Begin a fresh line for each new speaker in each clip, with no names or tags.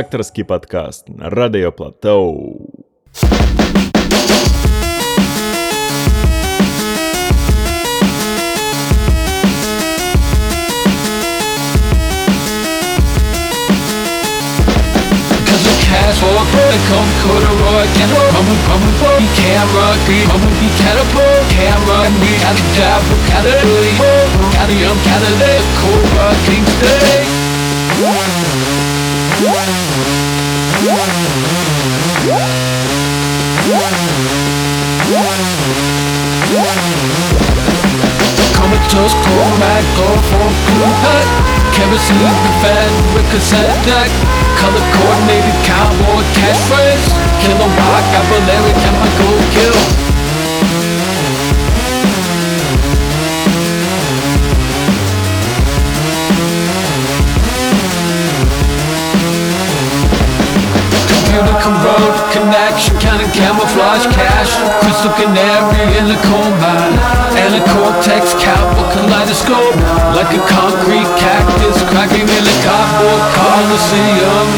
рэдактарскі падкаст на радыёплатоу.
for Come corduroy camera Come come for camera Come be catapult camera And we had a job for Cadillac Cadillac Cadillac Cobra Kingston Comatose, Cormac, Chloroform, Blue Hut Kerosene, Fed, with cassette deck Color coordinated cowboy catchphrase Killer rock, cavalry, chemical kill Computer corrode, connection, counting camouflage cash. Crystal canary in the coal mine. And a cortex cowboy kaleidoscope. Like a concrete cactus cracking in a cardboard coliseum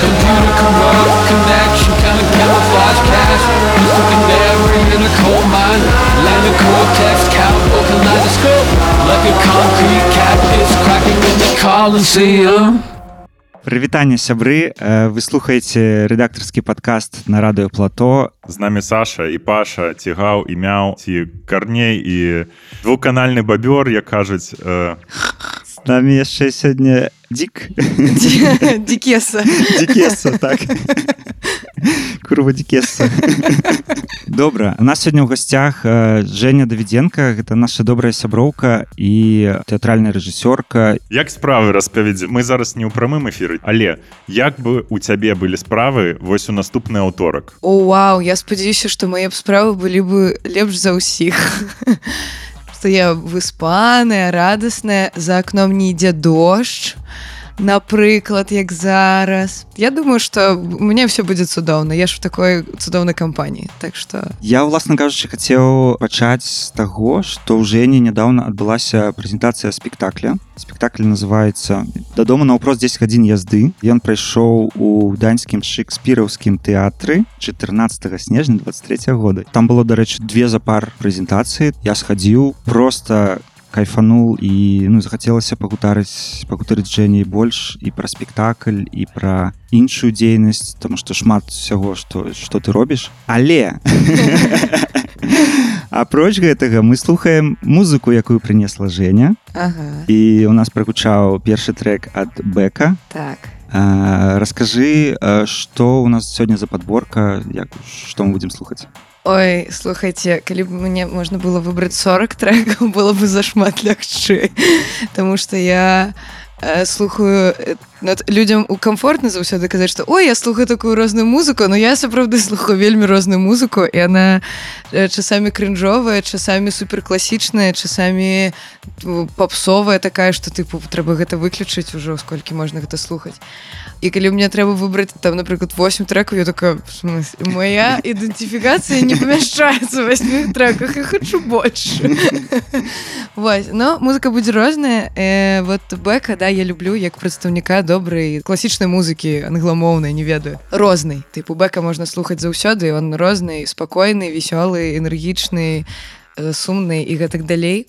Computer corrode, connection, counting camouflage cash. Crystal canary in a coal mine a cortex cowboy kaleidoscope Like a concrete cactus cracking in the coliseum.
Прывітанне сябры вы слухаеце рэдактарскі падкаст на радыё плато.
З намі Саша і Паша цігаў і мяў ці карней і двухканальны бабёр як кажуць э,
з намі яшчэ сёння дзік
Дикеса.
дзікеса так курва дзікеса добра у нас сёння ў гасцях э, Женя давідзенка гэта наша добрая сяброўка і тэатральная рэжысёрка
як справы распавядзе мы зараз не ў прамым эфіры але як бы у цябе былі справы вось у наступны аўторак
О, вау, я спадзяюся, што мае б справы былі бы лепш за ўсіх. Я выспаная, радасная, за акном не ідзе дождж. Напрыклад, як зараз. Я думаю, што у мяне все будзе цудоўна. Я ж в такой цудоўнай кампаніі. Так што
Я уласна кажучы хацеў пачаць з таго што ў жэні нядаўна адбылася прэзентацыя спектакля спектакль называется дадому наўпрост 10 гадзін язды ён прайшоў у даньскім шекспіраўскім тэатры 14 снежня 23 года там было дарэчы две запар прэзентацыі я схадзіў просто кайфанул і ну захацелася пагутарыць пагутарыць жэней больш і пра спектакль і пра іншую дзейнасць тому что шмат усяго што што ты робіш але апроч гэтага мы слухаем музыку якую прынесла Женя
ага.
і у нас прагучаў першы трек ад бэка
так.
Раскажы што у нас сёння за подборка як што мы будзем слухаць
Ой, слухайте, калі б мне можна было выбраць 40 трекаў, было бы зашмат лягчэй. Таму што я э, слухаю ну, людям комфортна заўсёды казаць, што ой, я слухаю такую розную музыку, но я сапраўды слухаю вельмі розную музыку і она э, часамі крынжовая, часамі суперкласічная, часамі ну, попсовая такая, што тыпу трэба гэта выключыць ужо сколькі можна гэта слухаць. І калі мне трэба выбраць там напрыклад 8 трекаў я такая "В смысле? моя ідэнтыфікацыя не памяшчаецца в треках я хочу больше Вось но музыка будзе розная э, вот бэка да я люблю як прадстаўніка добрай класічнай музыкі англамоўнай не ведаю. Рознай тыпу бэка можна слухаць заўсёды он розны спакойны весёлы энергічны э, сумны і гэтак далей.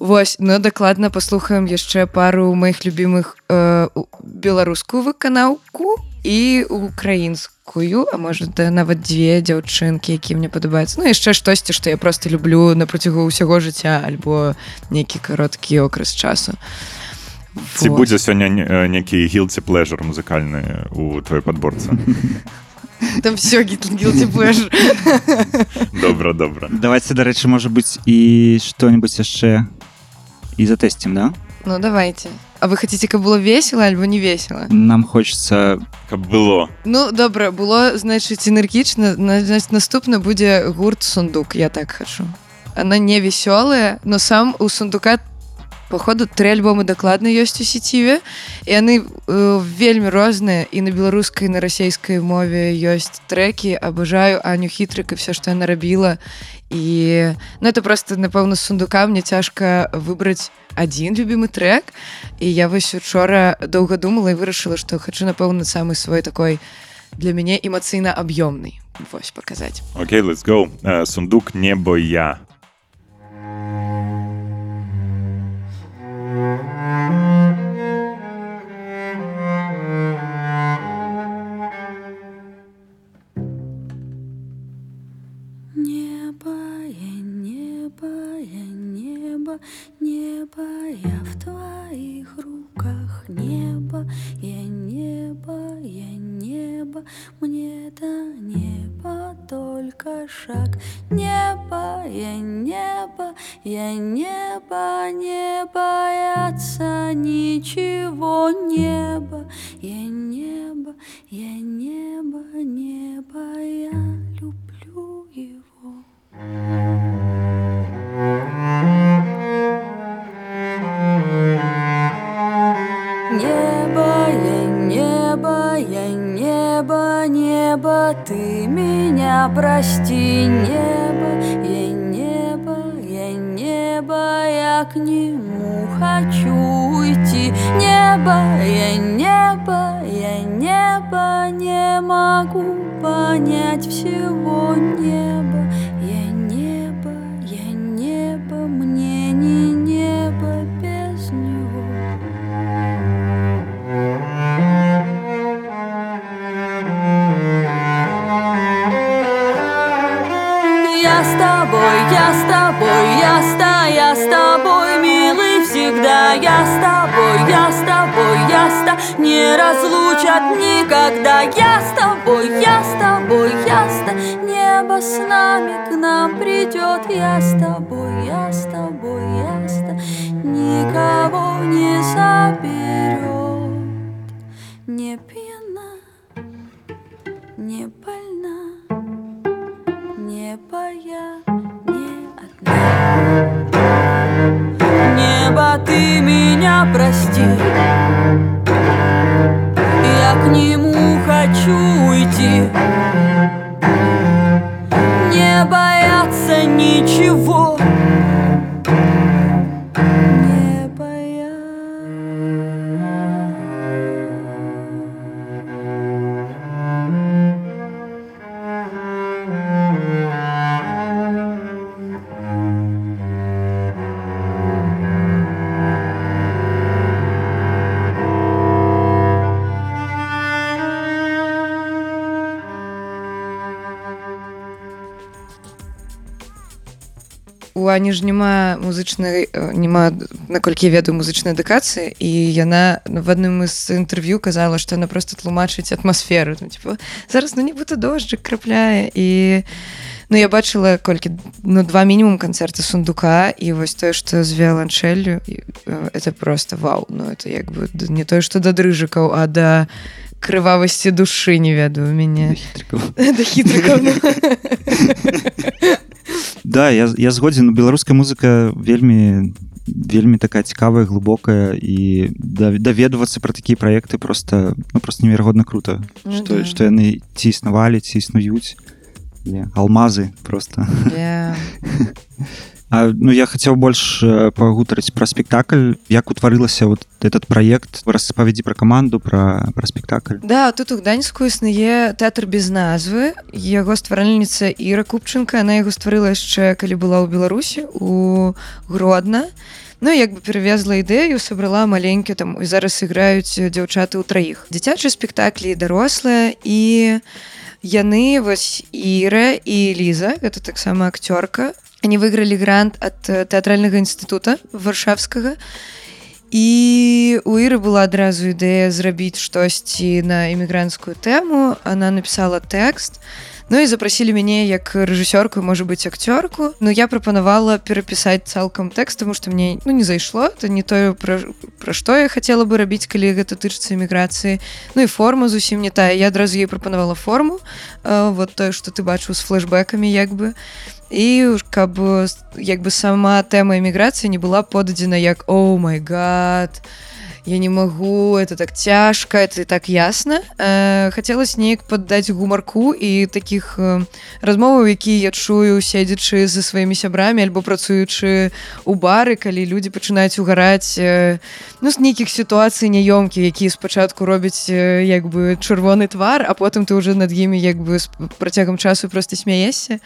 Вось ну дакладна паслухаем яшчэ пару маіх любімых э, беларускую выканаўку і украінскую а можа да нават дзве дзяўчынкі які мне падабаюцца. Ну яшчэ штосьці што я просто люблю на працягу ўсяго жыцця альбо нейкі кароткі окрэс часу
ці
Вот.
будзе сёння не- некі гілці плежар музыкальны у твоей подборцы
там все гілці
добра добра.
Давайте дарэчы можа быць і што-нибудь яшчэ і затэсцім да?
Ну давайте. А вы хотите каб было весело альбо не весело?
Нам хочется
каб было.
Ну добра было значыць энергічна на- значыць, наступна будзе гурт сундук я так хачу она не вясёлая но сам у сундука походу тры альбомы дакладна ёсць у сеціве і яны э, вельмі розныя і на беларускай на расійскай мове ёсць трекі абажаю аню хітрык і все што яна рабіла і ну это просто напэўна сундука. Мне цяжка выбраць один любимы трек. І я вось учора доўга думала і вырашыла што хачу напэўна самы свой такой для мяне эмацыйна аб'ёмны вось паказаць
Окей, let's go. Е, Сундук небо я.
Небо, я небо, я небо, небо, я в твоих руках. Небо, я небо, я небо, мне до неба только шаг. Небо, я небо, я небо, не бояться ничего. Небо, я небо, я небо, небо, я люблю его. Небо, я небо, я небо, небо, ты меня прости, небо, я небо, я небо, я к нему хочу уйти, небо, я небо, я небо, не могу понять всего неба, я с тобой, я ста, я с тобой, милый всегда. Я с тобой, я с тобой, я ста, не разлучат никогда. Я с тобой, я с тобой, я ста, небо с нами к нам придет. Я с тобой, я с тобой, я ста, никого не заберет. Не пьяна,
Ані ж няма музычнай э, няма наколькі я ведаю музычнай адукацыі і яна в адным з інтэрв'ю казала што яна просто тлумачыць атмасферу ну, типу, зараз ну нібыта дожджык крапляе і ну я бачыла колькі ну два мінімум канцэрты сундука і вось тое што з віоланчэллю і, э, это просто вау. Ну это як бы не тое што да дрыжыкаў а да крывавасці душы не ведаю у мяне да
я, я згодзін беларуская музыка вельмі вельмі такая цікавая глыбокая і да- даведвацца пра такія праекты просто ну, просто неверагодна круто.
Ну
што
да.
што яны ці існавалі ці існуюць алмазы просто.
Yeah.
А, ну я хацеў больш э, пагутарыць пра спектакль як утварылася вот этот праект распавядзі пра каманду пра пра спектакль
Да, тут у Гданьску існуе тэатр без назвы. Яго стваральніца Іра Купчынка, она яго стварыла яшчэ, калі была ў Беларусі у Гродна. Ну, як бы перавезла ідэю, сабрала маленькі там і зараз іграюць дзяўчаты ў траіх. Дзіцячыя спектаклі дарослыя і яны вось Іра і Ліза, гэта таксама акцёрка. Они выйгралі грант ад э, тэатральнага інстытута варшавскага. І у Іры была адразу ідэя зрабіць штосьці на імігрантскую тэму. Она напісала тэкст. Ну і запрасілі мяне як рэжысёрку можа быць акцёрку Ну я прапанавала перапісаць цалкам тэкст тому что мне ну не зайшло это не тое пра, што я хацела бы рабіць калі гэта тычыцца эміграцыі Ну і форма зусім не тая я адразу ей прапанавала форму. Э, вот тое что ты бачыў з флешбэкамі як бы. І каб як бы сама тэма эміграцыі не была подадзена як о май гад я не магу это так цяжка это так ясна э, хацелось неяк паддаць гумарку і таких э, размоваў які я чую седзячы за сваімі сябрамі альбо працуючы у бары калі людзі пачынаюць угараць э, ну з нейкіх сітуацый няёмкі які спачатку робяць э, як бы чырвоны твар а потым ты уже над імі як бы з працягам часу просто смяешся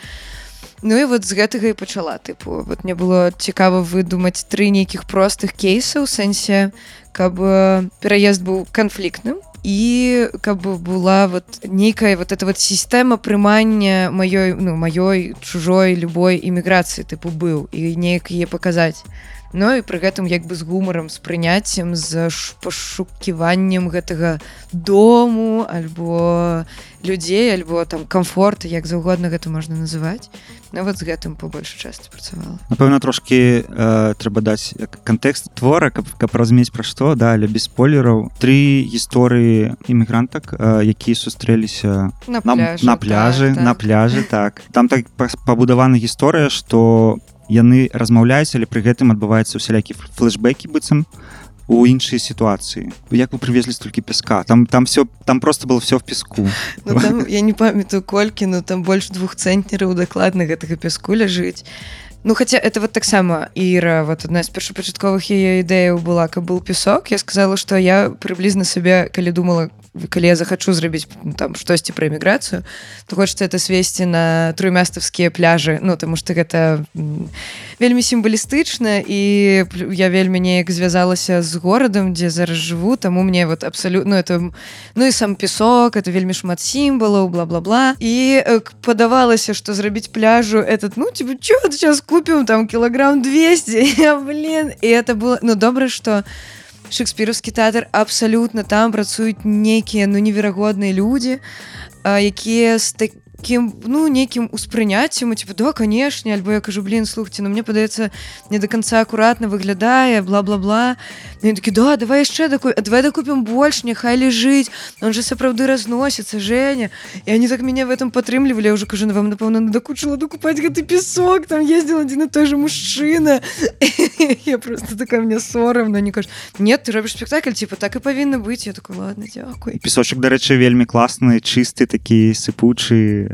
Ну і вот з гэтага і пачала тыпу вот мне было цікава выдумаць тры нейкіх простых кейсаў у сэнсе каб э, пераезд быў канфліктным і каб была вот нейкая вот эта вот сістэма прымання маёй ну маёй чужой любой іміграцыі тыпу быў і неяк яе паказаць Ну і пры гэтым як бы з гумарам з прыняццем з пашуківаннем гэтага дому альбо людзей альбо там комфорт як заўгодна гэта можна называць. Ну вот з гэтым по большай частцы працавала.
Напэўна трошки э, трэба даць кантэкст твора каб каб разумець пра што да але без спойлераў. Тры гісторыі імігрантак э, якія сустрэліся
на
на,
пляжы,
на пляжы
так,
на
так.
пляжы так. Там так па- пабудавана гісторыя што яны размаўляюць але пры гэтым адбываецца усялякі флешбекі быццам у іншай сітуацыі. Як вы прывезлі столькі пяска? Там там все там просто было все в песку.
Ну, там, я не памятаю колькі ну там больш двух цэнтнераў дакладна гэтага пяску ляжыць. Ну хаця это вот таксама Іра вот адна з першапачатковых яе ідэяў была каб был песок. Я сказала что я прыблізна сабе калі думала калі я захачу зрабіць ну, там штосьці пра эміграцыю то хочется это свесці на троймяставскія пляжы Ну тому что гэта вельмі сімвалістычна і я вельмі неяк звязалася з горадам дзе зараз жыву таму мне вот абсалютно это ну і сам песок это вельмі шмат сімвалаў бла-бла-бла. І падавалася что зрабіць пляжу этот ну типа чё сейчас купім там кілаграм 200 я, блин і это было ну добра что шекспіраўскі тэатр абсалютна там працуюць нейкія ну неверагодныя людзі якія з таким ну нейкім успрыняццем і типа да канешне альбо я кажу блин слухайте ну мне падаецца не до конца акуратна выглядае бла-бла-бла такі да давай яшчэ такой давай дакупім больш няхай лежыць он же сапраўды разносится Женя і они так меня в этом падтрымлівалі уже кажу ну, вам напэўна надакучыла докупаць гэты песок там ездил один и той же мужчына я просто такая мне сорамно не кажу нет ты робіш спектакль типа так і павінна быць я такой ладно дзякуй
песочак дарэчы вельмі класны чысты такі сыпучы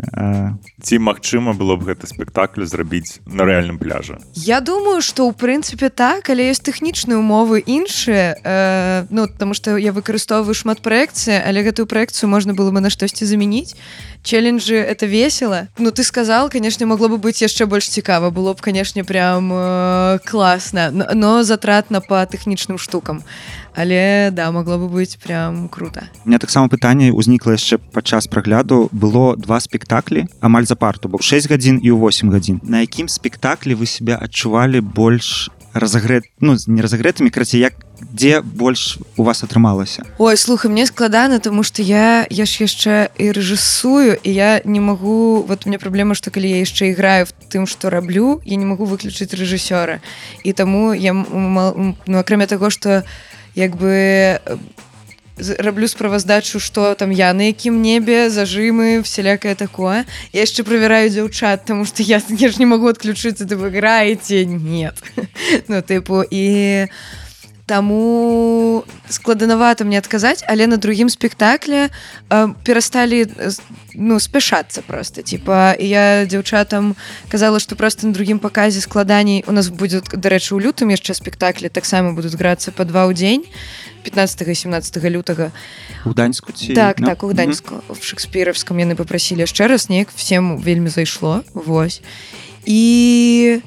ці магчыма было б гэты спектакль зрабіць на рэальным пляжы?
Я думаю что ў прынцыпе так але ёсць тэхнічныя умовы іншыя. Э, ну потому что я выкарыстоўваю шмат праекцыі але гэтую праекцыю можна было бы на штосьці замяніць. Челленджы это весело Ну ты сказал конечно могло бы быть яшчэ больш цікава. Было б конечно прям э, класна но, но затратна по тэхнічным штукам але да могло бы быть прям круто.
У меня таксама пытанне ўзнікла яшчэ падчас прагляду было два спектаклі амаль за парту бо 6 гадзін і ў 8 гадзін на якім спектаклі вы себя адчувалі больш разагрэт ну не разагрэтымі карацей як дзе больш у вас атрымалася?
Ой слухай мне складана тому что я я ж яшчэ і рэжысую і я не магу вот меня праблема что калі я яшчэ іграю в тым что раблю я не могу выключыць рэжысёра і таму я ну акрамя того что як бы раблю справаздачу что там я на якім небе зажимы всялякае такое. Я яшчэ правяраю дзяўчат тому что я, я ж не могу отключыцца ты вы играете нет ну тыпу і Таму складанавата мне адказаць, але на другім спектакле э, перасталі э, ну спяшацца просто типа я дзяўчатам казала што просто на другім паказе складаней. У нас будзе дарэчы у лютым яшчэ спектаклі таксама будуць грацца па два ў дзень 15 17 лютага.
У даньску ці
так
ну?
так у гданьску. В шекспіраўскам яны попрасілі яшчэ раз неяк всем вельмі зайшло Вось. І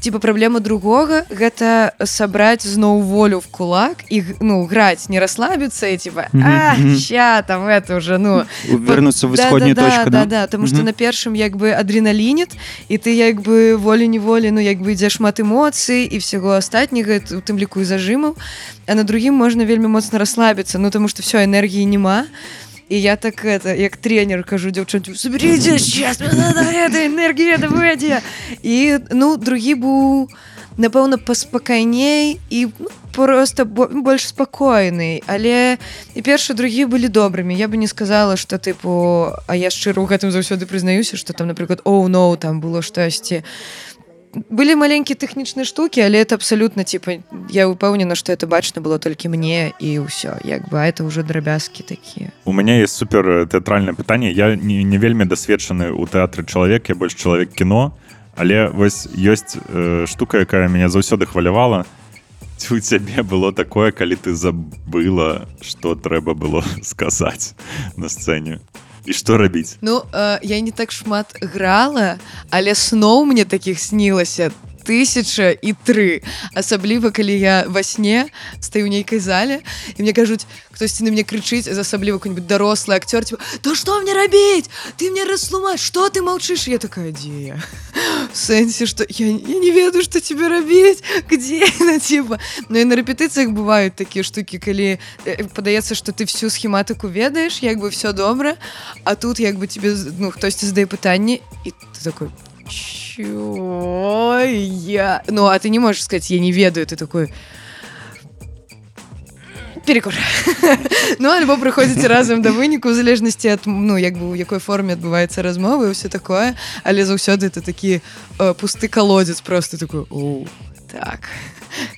типа праблема другога гэта сабраць зноў волю в кулак і ну граць не расслабіцца і типа а, ща там это уже ну
вернуцца в ісходнюю
да,
точку
да, да, да, тому что на першым як бы адреналінет і ты як бы волі-неволі ну як бы ідзе шмат эмоцый і всего астатняга у тым ліку і зажымаў а на другім можна вельмі моцна расслабіцца ну тому что все энергіі няма і я так это як тренер кажу дзяўчат соберите сейчас энергія давайте і ну другі быў напэўна паспакайней і ну, просто бо- больш спакойны але і першы другі былі добрымі я бы не сказала что тыпу а я шчыра ў гэтым заўсёды прызнаюся что там напрыклад оу ноу там было штосьці былі маленькія тэхнічныя штукі але это абсалютна типа я упэўнена что это бачна было толькі мне і ўсё як бы это уже драбязкі такія
У мяне есть супер тэатральнае пытанне я не, не вельмі дасведчаны ў тэатры чалавек я больш чалавек кіно але вось ёсць э, штука якая мяне заўсёды хвалявала. У цябе было такое калі ты забыла что трэба было сказаць на сцэне і што рабіць
Ну э, я не так шмат грала але сноў мне таких снілася тысяча і тры асабліва калі я во сне стаю нейкай зале і мне кажуць хтосьці на мне крычыць за асабліва какой-нибудь дарослы акцёр то что мне рабіць ты мне расслумаешь что ты молчишь? Я такая дзе я? В сэнсе что я, я не ведаю что тебе рабіць где на типа. Ну і на рэпетыцыях бывают такія штуки калі э, падаецца что ты всю схематыку ведаеш як бы все добра а тут як бы тебе ну хтосьці задае пытанне і ты такой чё я? Ну а ты не можешь сказать я не ведаю ты такой. Перекур. Ну альбо прыходзіце разам да выніку у залежнасці ад ну як бы у якой форме адбываецца размова і ўсё такое. Але заўсёды это такі э, пусты колодец просто. Такой у так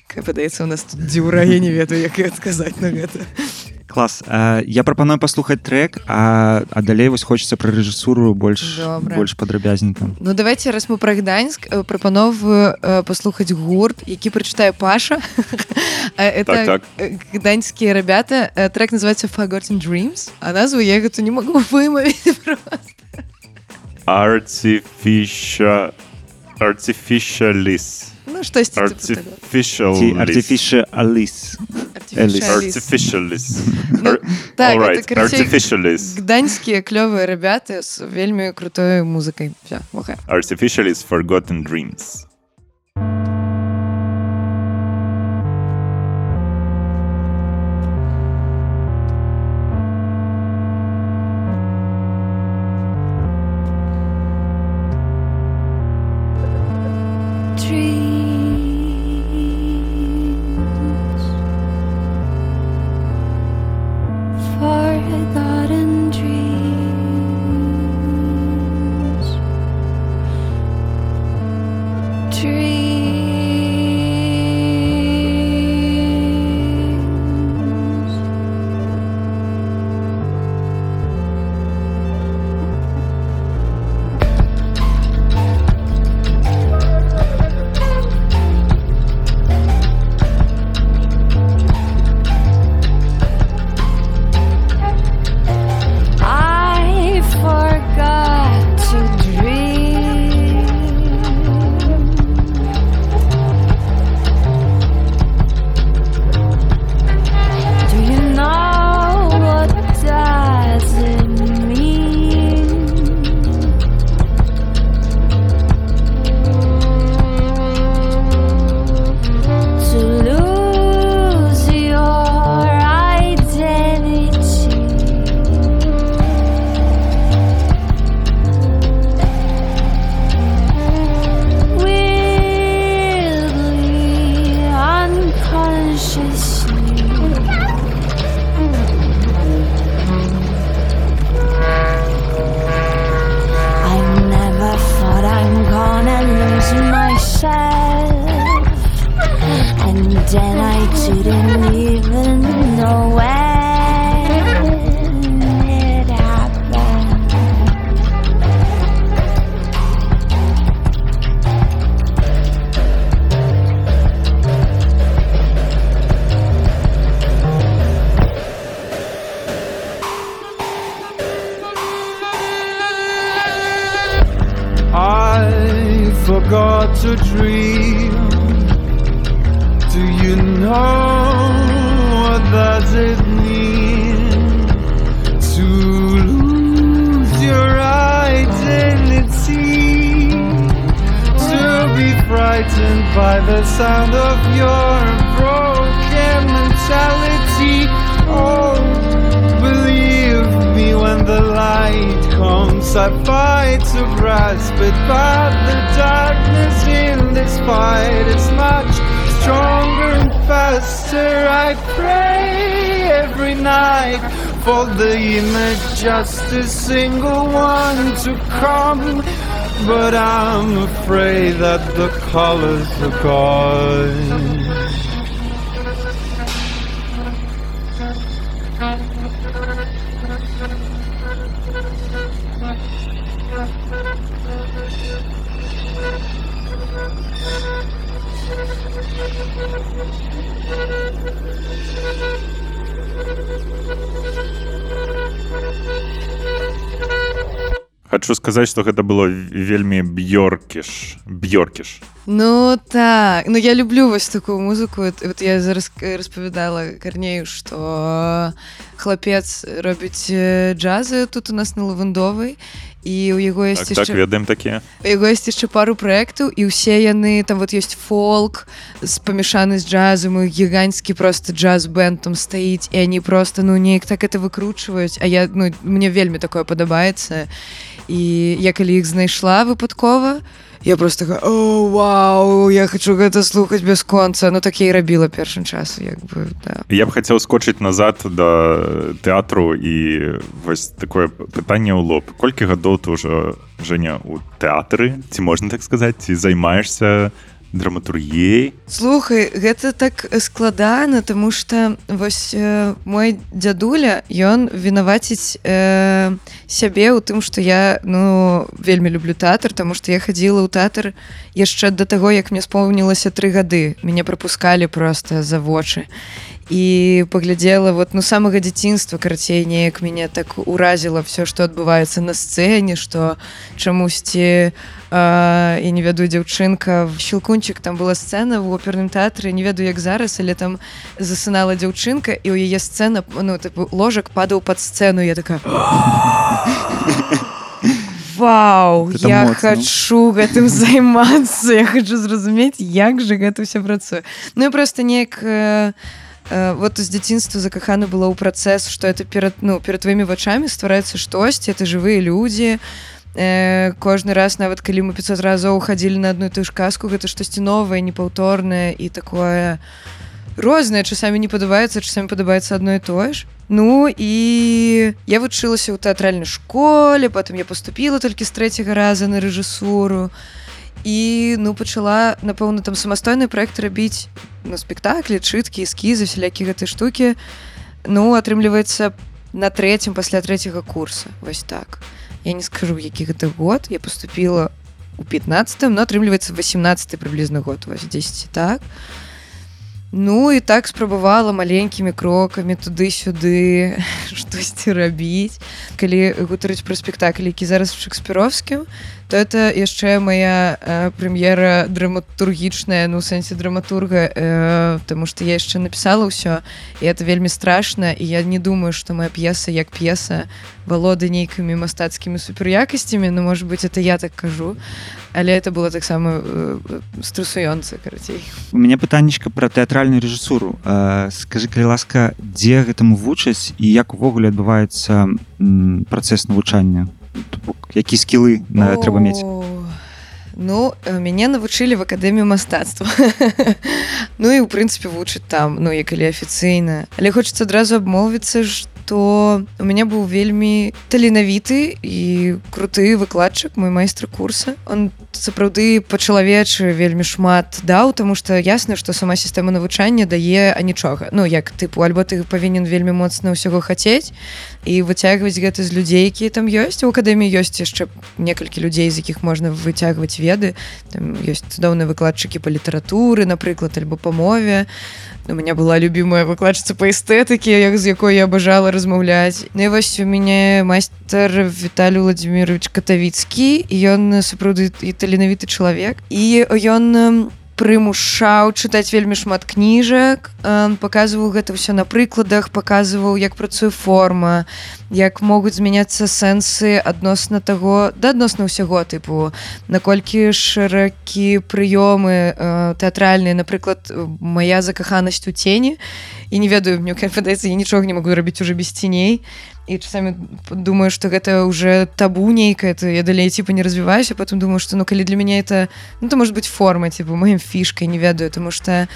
как падаецца у нас тут дзюра я не ведаю як і адказаць на гэта
клас а, я прапаную паслухаць трек а, а далей вось хочется пра рэжысуру больш
Добра.
больш падрабязненька
Ну давайте раз мы пра гданьск э, прапановую э, паслухаць гурт які прачытае Паша А это
Так, так.
э, гданьскія ребята э, трек называется Forgotten Dreams а назву я гэту не могу вымавіць
artificial artificialis
Ну штосьці таго.
artificial
ці artificial Alice Элис.
artificialis
Ну, так,
right, artificialis
гданьскія клёвыя ребята з вельмі крутой музыкай Всё, муха.
artificialis forgotten dreams
dreams,
one to come. But I'm afraid that the colors are gone.
Хачу сказаць, што гэта было вельмі б'ёркіш б'ёркіш.
Ну так. Ну я люблю вось такую музыку. Вот, я зараз распавядала карнею что хлапец робіць э, джазы тут у нас на лавандовай і у яго есть
Так, так ведаем такія.
Яго есть яшчэ пару праектаў і ўсе яны там вот ёсць фолк з памяшаны з джазам і гіганцкі просто джаз бэнд там стаіць і они просто ну неяк так это выкручваюць А я ну мне вельмі такое падабаецца і я калі іх знайшла выпадкова я просто о вау я хочу гэта слухаць без конца ну так я і рабіла першым часу як бы да.
Я б хацеў скочыць назад да тэатру і вось такое пытанне ў лоб. Колькі гадоў ты ўжо Женя у тэатры ці можна так сказаць ці займаешься драматургіяй
Слухай, гэта так складана, таму што вось э, мой дзядуля ён вінаваціць э, сябе ў тым, што я ну вельмі люблю тэатр, таму што я хадзіла ў тэатр яшчэ да таго, як мне спомнілася тры гады. мяне прапускалі проста за вочы і паглядзела вот ну самага дзяцінства карацей неяк мяне так уразіла все што адбываецца на сцэне што чамусьці я не ведаю дзяўчынка щелкунчик там была сцэна в оперным тэатры не ведаю як зараз але там засынала дзяўчынка і ў яе сцэна ну тыпу, ложак падаў под сцэну я такая Вау
Гэта
я
моцна.
хочу гэтым займацца я хочу зразумець як же гэта ўсё працуе Ну я просто неяк э, э, вот з дзяцінства закахана была ў працэс что это перад ну перад тваімі вачамі ствараецца штосьці это жывыя людзі э, кожны раз нават калі мы 500 разоў хадзілі на одну і тую ж казку гэта штосьці новае непаўторнае і такое рознае часамі не падабаецца часамі падабаецца адно і тое ж. Ну і я вучылася ў тэатральнай школе потым я поступила толькі з трэцяга раза на рэжысуру і ну пачала напэўна там самастойны проект рабіць на спектаклі чыткі эскізы сялякі гэтай штукі. Ну атрымліваецца на трэцім пасля трэцяга курса. Вось так. Я не скажу які гэта год. Я поступила у 15 но атрымліваецца 18 прыблізна год вось 10 так. Ну і так спрабавала маленькімі крокамі туды-сюды штосьці рабіць. Калі гутарыць пра спектакль які зараз шекспіровскім то это яшчэ моя э, прэм'ера драматургічная ну у сэнсе драматурга э, тому что я яшчэ напісала ўсё і это вельмі страшна і я не думаю что моя п'еса як п'еса валода нейкімі мастацкімі суперякасцямі ну может быть это я так кажу але это было таксама э, стрэсуёнца карацей
у мяне пытаннічка пра тэатральную рэжысуру э, скажи калі ласка дзе гэтаму вучаць і як увогуле адбываецца працэс навучання То бок, які скілы на трэба мець
Ну э, мяне навучылі в акадэмію мастацтва. Ну і ў прынцыпе вучаць там ну як калі афіцыйна але хочется адразу абмовіцца што у мяне быў вельмі таленавіты і круты выкладчык мой майстр курса. Он сапраўды па-чалавечы вельмі шмат даў тому что ясна што сама сістэма навучання дае а нічога Ну як тыпу альбо ты павінен вельмі моцна ўсяго хацець і выцягваць гэта з людзей якія там ёсць у акадэміі ёсць яшчэ некалькі людзей з якіх можна выцягваць веды там ёсць цудоўныя выкладчыкі па літаратуры напрыклад альбо па мове. У меня была любимая выкладчыца па эстэтыкі як з якой я абажала размаўляць Ну і вось у мяне майстер Віталій владимирович катавіцкі ён сапраўды і таленавіты чалавек і ён м, прымушаў чытаць вельмі шмат кніжак. Э, паказваў гэта ўсё на прыкладах паказваў як працуе форма як могуць змяняцца сэнсы адносна таго да адносна ўсяго тыпу. Наколькі шыракі прыёмы э, тэатральныя напрыклад мая закаханасць у цені і не ведаю мне падаецца я нічога не могу рабіць уже без ціней і часамі думаю что гэта уже табу нейкая то я далей типа не развіваюся потом думаю что ну калі для мяне это ну то может быть форма типа маім фішкай не ведаю тому что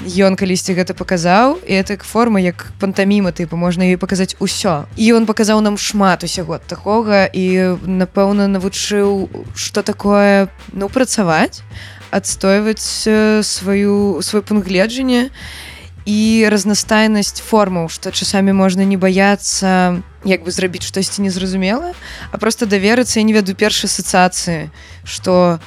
ён калісьці гэта паказаў і это форма як пантаміма тыпу можна ёй паказаць усё. І он паказаў нам шмат усяго такога і напэўна навучыў что такое ну працаваць адстойваць э, сваю свой пункт гледжання і разнастайнасць формаў што часамі можна не баяцца як бы зрабіць штосьці незразумела а просто даверыцца я не веду першай асацыяцыі что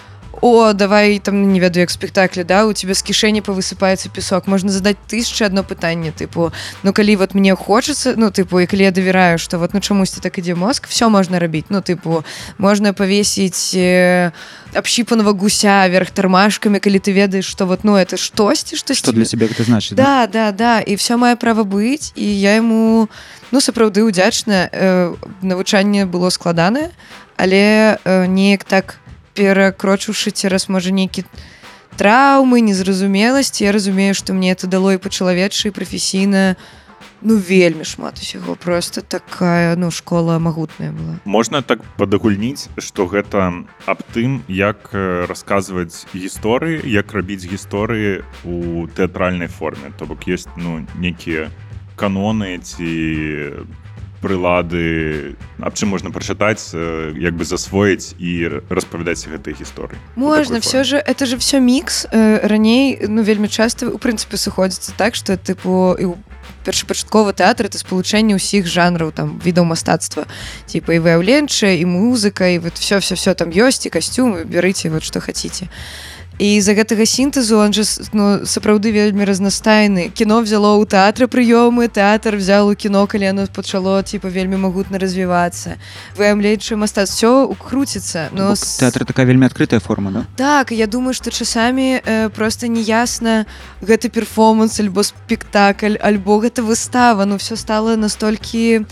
о давай там не веду як спектаклі да у тебя з кішэні павысыпаецца песок можна задаць тысяча одно пытанне тыпу ну калі вот мне хочется ну тыпу і калі я давяраю что вот ну чамусьці так ідзе мозг все можна рабіць ну тыпу можна павесіць э, общипанного гуся верх тармашкамі калі ты ведаеш что вот ну это штосьці штось
что для цябе гэта значыць
да? Да да і все мае права быць і я ему ну сапраўды удзячна э, навучанне было складанае але э, неяк так перакрочыўшы цераз можа нейкі траўмы незразумеласці я разумею што мне это дало і па-чалавечы прафесійна ну вельмі шмат усяго просто такая ну школа магутная была.
Можна так падагульніць что гэта аб тым як расказваць гісторыі як рабіць гісторыі у тэатральнай форме. То бок есть ну некія каноны ці прылады аб чым можна прачытаць э, як бы засвоіць і распавядаць гэтыя гісторыі.
Можна все же это же все мікс э, раней ну вельмі часта у прынцыпе сыходзіцца так что тыпу і у першапачаткова тэатр это спалучэнне ўсіх жанраў там відаў мастацтва типа і выяўленчая і музыка і вот все все все там ёсць і касцюмы берыце вот что хотите і з-за гэтага сінтэзу он же ну, сапраўды вельмі разнастайны. Кіно взяло ў тэатры прыёмы тэатр взял у кіно калі оно пачало типа вельмі магутна развівацца. Выямлейчы мастац все укруціцца но с...
тэатр такая вельмі адкрытая форма да?
так я думаю что часамі э, просто неясна гэты перформанс альбо спектакль альбо гэта выстава. Ну все стало настолькі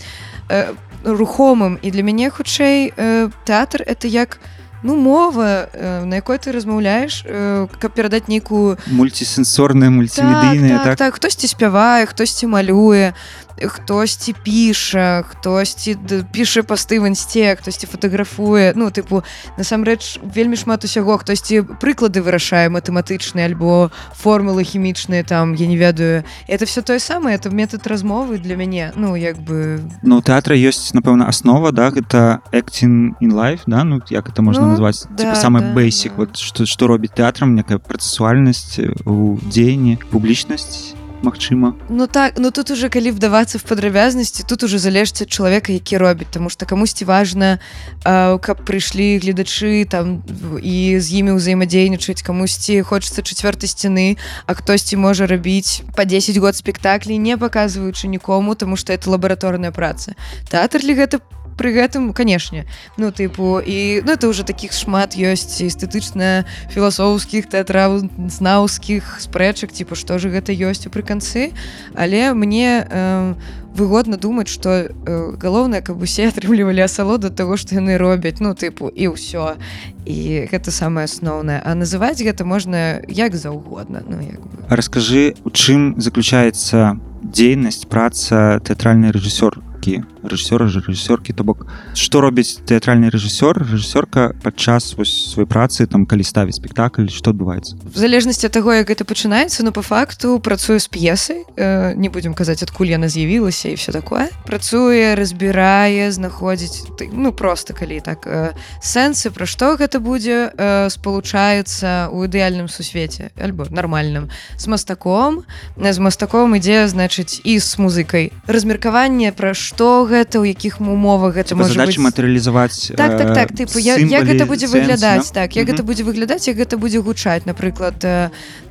э, рухомым. І для мяне хутчэй э, тэатр это як у ну мова э, на якой ты размаўляеш э, каб перадаць нейкую
мульцісэнсорная мульцімедыйная
так, так, так? хтосьці спявае хтосьці малюе хтосьці піша хтосьці піша пасты в інсце хтосьці фатаграфуе. Ну тыпу насамрэч вельмі шмат усяго хтосьці прыклады вырашае матэматычныя альбо формулы хімічныя там я не ведаю. Это все тое самае это метод размовы для мяне ну як бы.
Ну тэатра ёсць напэўна аснова да гэта acting in life да ну як это можна ну, назваць? да, самый да, бейсик да. вот что што робіць тэатрам некая працэсуальнасць у дзеянні публічнасць Магчыма.
Ну так ну тут уже калі вдавацца в падрабязнасці тут уже залежыць ад чалавека які робіць тому что камусьці важна каб прыйшлі гледачы там і з імі ўзаемадзейнічаць. Камусьці хочется чавёртай сцяны а хтосьці можа рабіць по 10 год спектаклей не паказваючы нікому тому что это лабараторная праца. Тэатр ли гэта по пры гэтым канешне. Ну тыпу і ну это уже таких шмат ёсць эстэтычна філасофскіх тэатраў знаўскіх спрэчак типа што же гэта ёсць у пры канцы але мне э, выгодна думаць что э, галоўнае каб усе атрымлівалі асалоду того что яны робяць. Ну тыпу і ўсё. І гэта самае асноўнае. А называць гэта можна як заўгодна ну, як
расскажы у чым заключаецца дзейнасць праца тэатральны рэжысёр рэжысёркі рэжысёра рэжысёркі то бок. Што робіць тэатральны рэжысёр рэжысёрка падчас вось свой працы там калі ставіць спектакль што адбываецца?
В залежнасці ад таго як гэта пачынаецца но по факту працую з п'есай э, не будзем казаць адкуль яна з'явілася і все такое. Працуе разбірае знаходзіць ну просто калі так э, сэнсы пра што гэта будзе э, спалучаецца у ідэальным сусвеце альбо нармальным. З мастаком з мастаком ідзе значыць і з музыкай. Размеркаванне пра што што гэта у якіх умовах гэта
можа быць... матэрыялізаваць
так так так тыпу я, як гэта будзе выглядаць? да? так як гэта будзе выглядаць як гэта будзе гучаць? Напрыклад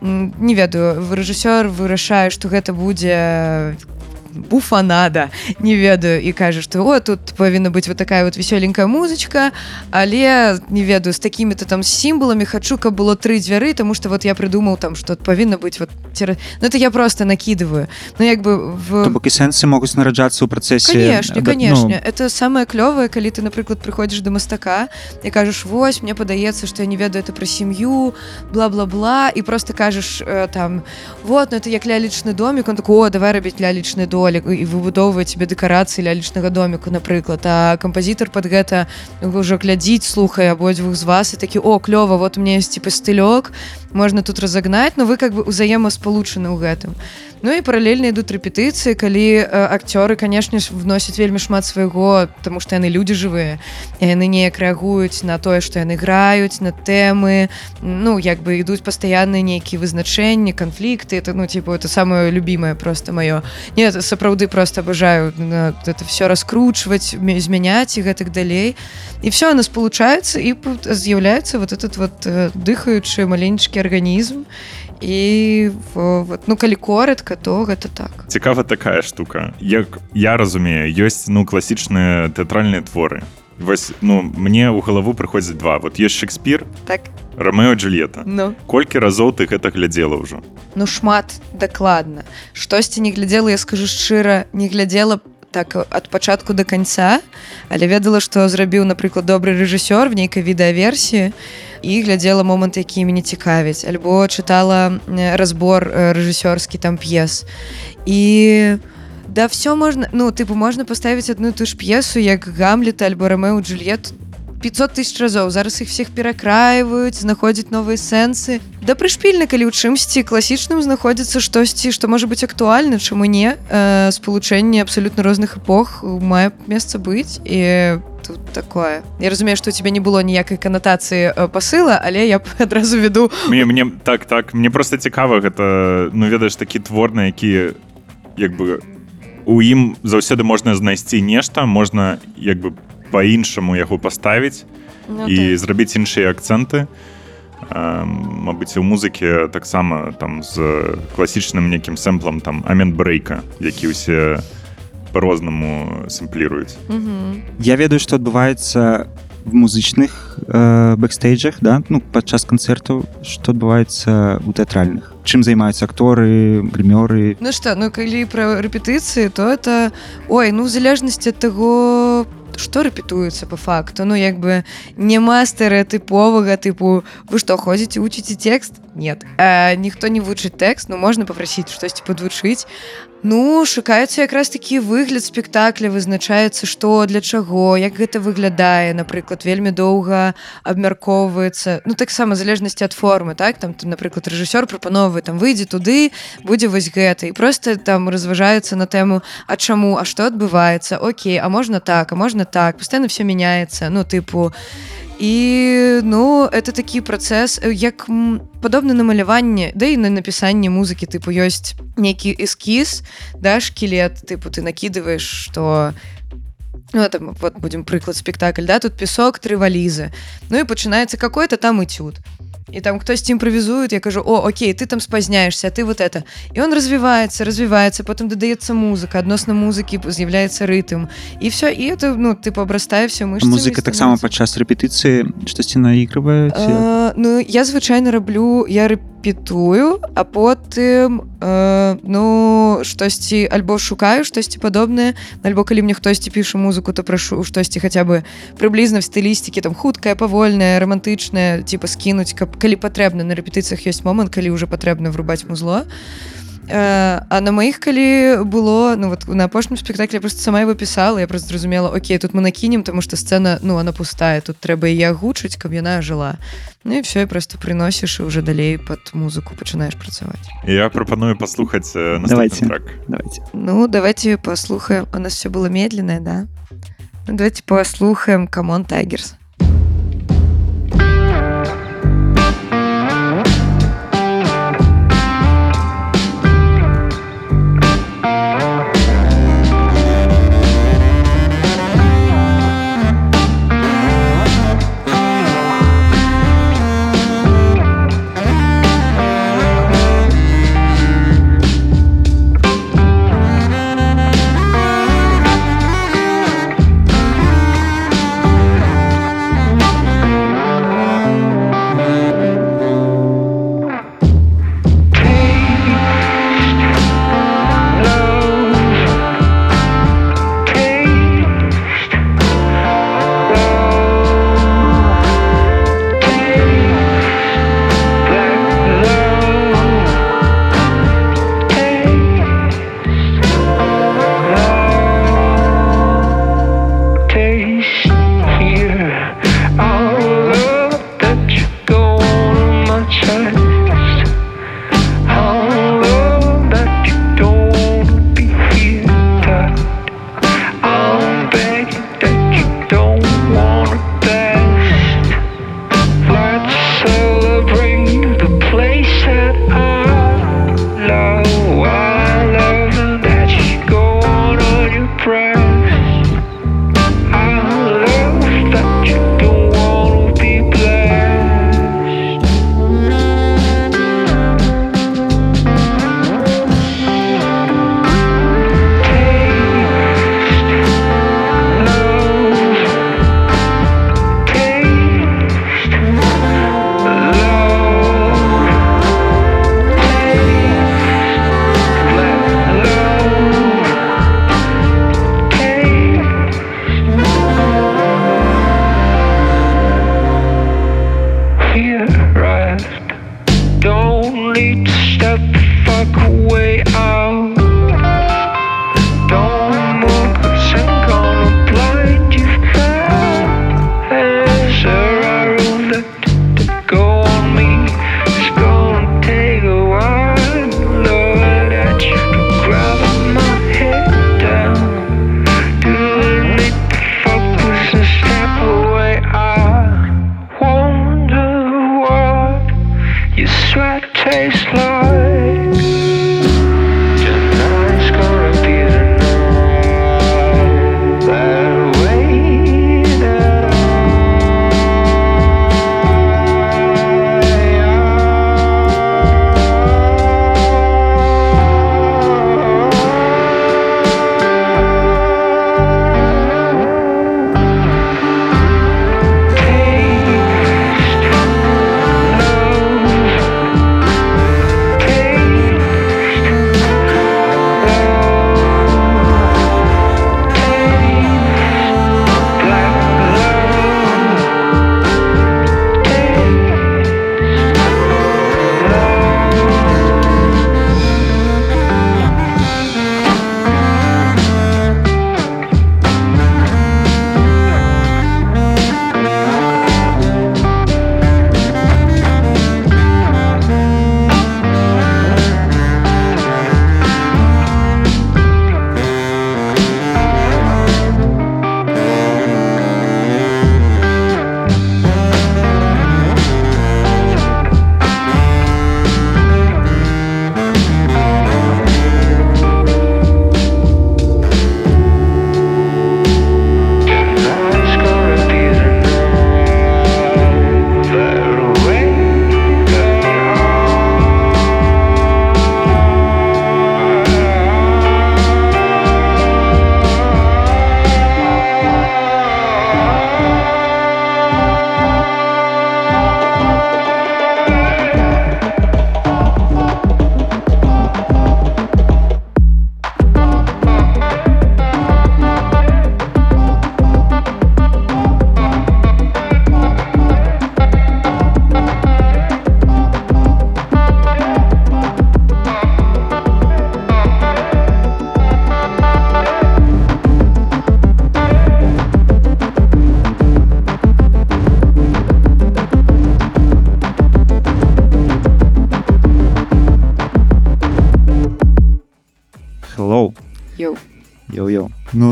не ведаю рэжысёр вырашае што гэта будзе буфанада. Не ведаю і кажа што о тут павінна быць вот такая вот весёленькая музычка але не ведаю з такімі-то там сімбаламі хачу каб было тры дзвяры тому что вот я прыдумаў там что павінна быць вот цера... ну это я просто накидываю. Ну як бы в
бок і сэнсы могуць нараджацца ў працэсе
Конечно,
да,
конечно.
ну,
Это самое клёвае, калі ты, напрыклад, прыходзіш да мастака і кажаш вось мне падаецца, што я не ведаю это пра сям'ю, бла-бла-бла і просто кажаш э, там вот ну это як лялечны домик он такой о давай рабіць лялечны долек і выбудоўвае тебе дэкарацыі лялечнага доміку напрыклад а кампазітар под гэта ўжо глядзіць слухае абодвух з вас і такі о клёва вот меня есть типа стылёк можна тут разогнаць но вы как бы узаемаспалучаны ў гэтым Ну і паралельна ідуць рэпетыцыі калі э, акцёры канешне ж вносяць вельмі шмат свайго тому што яны людзі жывыя яны неяк рэагуюць на тое што яны граюць на тэмы. Ну як бы ідуць пастаянныя нейкія вызначэнні канфлікты это ну типа это самое любимое просто маё. Не сапраўды просто абажаю на это все раскручваць мя- змяняць і гэтак далей. І все оно спалучаецца і з'яўляецца вот этот вот э, дыхаючы маленечкі арганізм і вот ну калі коротко то гэта так.
Цікава такая штука. Як я разумею ёсць ну класічныя тэатральныя творы. Вось ну мне ў галаву прыходзіць два. Вот есть шекспір
так.
Ромео джульета
ну.
Колькі разоў ты гэта глядзела ўжо?
Ну шмат дакладна. Штосьці не глядзела я скажу шчыра не глядзела так ад пачатку до канца але ведала што зрабіў напрыклад добры рэжысёр в нейкай відэаверсіі. і глядзела момант які мяне цікавіць альбо чытала разбор рэжысёрскі там п'ес і да все можна ну тыпу можна паставіць одну і ту ж п'есу як гамлета альбо рамеу джульет 500 тысяч разоў зараз іх всех перакраиваюць знаходзяць новыя сэнсы да прышпільна калі ў чымсьці класічным знаходзіцца штосьці што можа быць актуальна чаму не э, спалучэнне абсалютна розных эпох. Мае месца быць і тут такое. Я разумею што у тебя не было ніякай канатацыі э, пасыла але я б адразу веду.
Мне мне так так мне просто цікава гэта ну ведаеш такі твор на які як бы у ім заўсёды можна знайсці нешта можна як бы по-іншаму яго паставіць
ну,
і зрабіць іншыя акцэнты. Мабыць у музыкі таксама там з класічным нейкім сэмплам там амент брейка які ўсе по-рознаму сэмпліруюць.
Я ведаю што адбываецца в музычных э, бэкстейджах да ну падчас канцэртаў што адбываецца у тэатральных чым займаюцца акторы грымёры
Ну что ну калі пра рэпетыцыі то это ой ну в залежнасці ад таго што рэпетуецца по факту. Ну як бы няма стэеатыповага тыпу вы што ходзіце вучыце текст? Нет. А, ніхто не вучыць тэкст ну можна папрасіць штосьці падвучыць Ну шукаецца якраз такі выгляд спектакля вызначаецца што для чаго як гэта выглядае напрыклад вельмі доўга абмяркоўваецца. Ну таксама залежнасці ад формы так? Там там, напрыклад рэжысёр прапановвае там выйдзе туды будзе вось гэта. І просто там разважаецца на тэму а чаму а што адбываецца? Окей а можна так а можна так. Пастаянна все мяняецца. Ну тыпу і ну это такі працэс як м, падобна на маляванне да і на напісанне музыкі тыпу ёсць нейкі эскіз да шкілет тыпу ты накидываешь что Ну, там, вот будем прыклад спектакль да тут песок тры валізы Ну і пачынаецца какой-то там этюд і там хтосьці імправізует я кажу о окей ты там спазняешься ты вот это і он развіваецца развіваецца потым дадаецца музыка адносна музыкі з'яўляецца рытм і все і это ну ты пабрастае все мы
музыка таксама падчас рэпетыцыі штосьці наігрывае
Э, ну я звычайна раблю я рэпетую а потым э, ну штосьці альбо шукаю штосьці падобнае альбо калі мне хтосьці піша музыку то прашу штосьці хаця бы прыблізна в стылістыкі там хуткая павольная романтычная типа скінуць каб калі патрэбна на рэпетыцыях ёсць момант калі уже патрэбна врубаць музло. Э, а на маіх калі было ну вот на апошнім спектаклі я просто сама его пісала я просто зразумела Окей тут мы накінем тому что сцена ну она пустая тут трэба і агучыць каб яна жыла Ну і все просто прыносіш і уже далей под музыку пачынаеш працаваць
я прапаную паслухаць э,
Давайте.
наступны трек
давайте
Ну давайте послухаем у нас все было медленное да ну, давайте послухаем камон тайгерс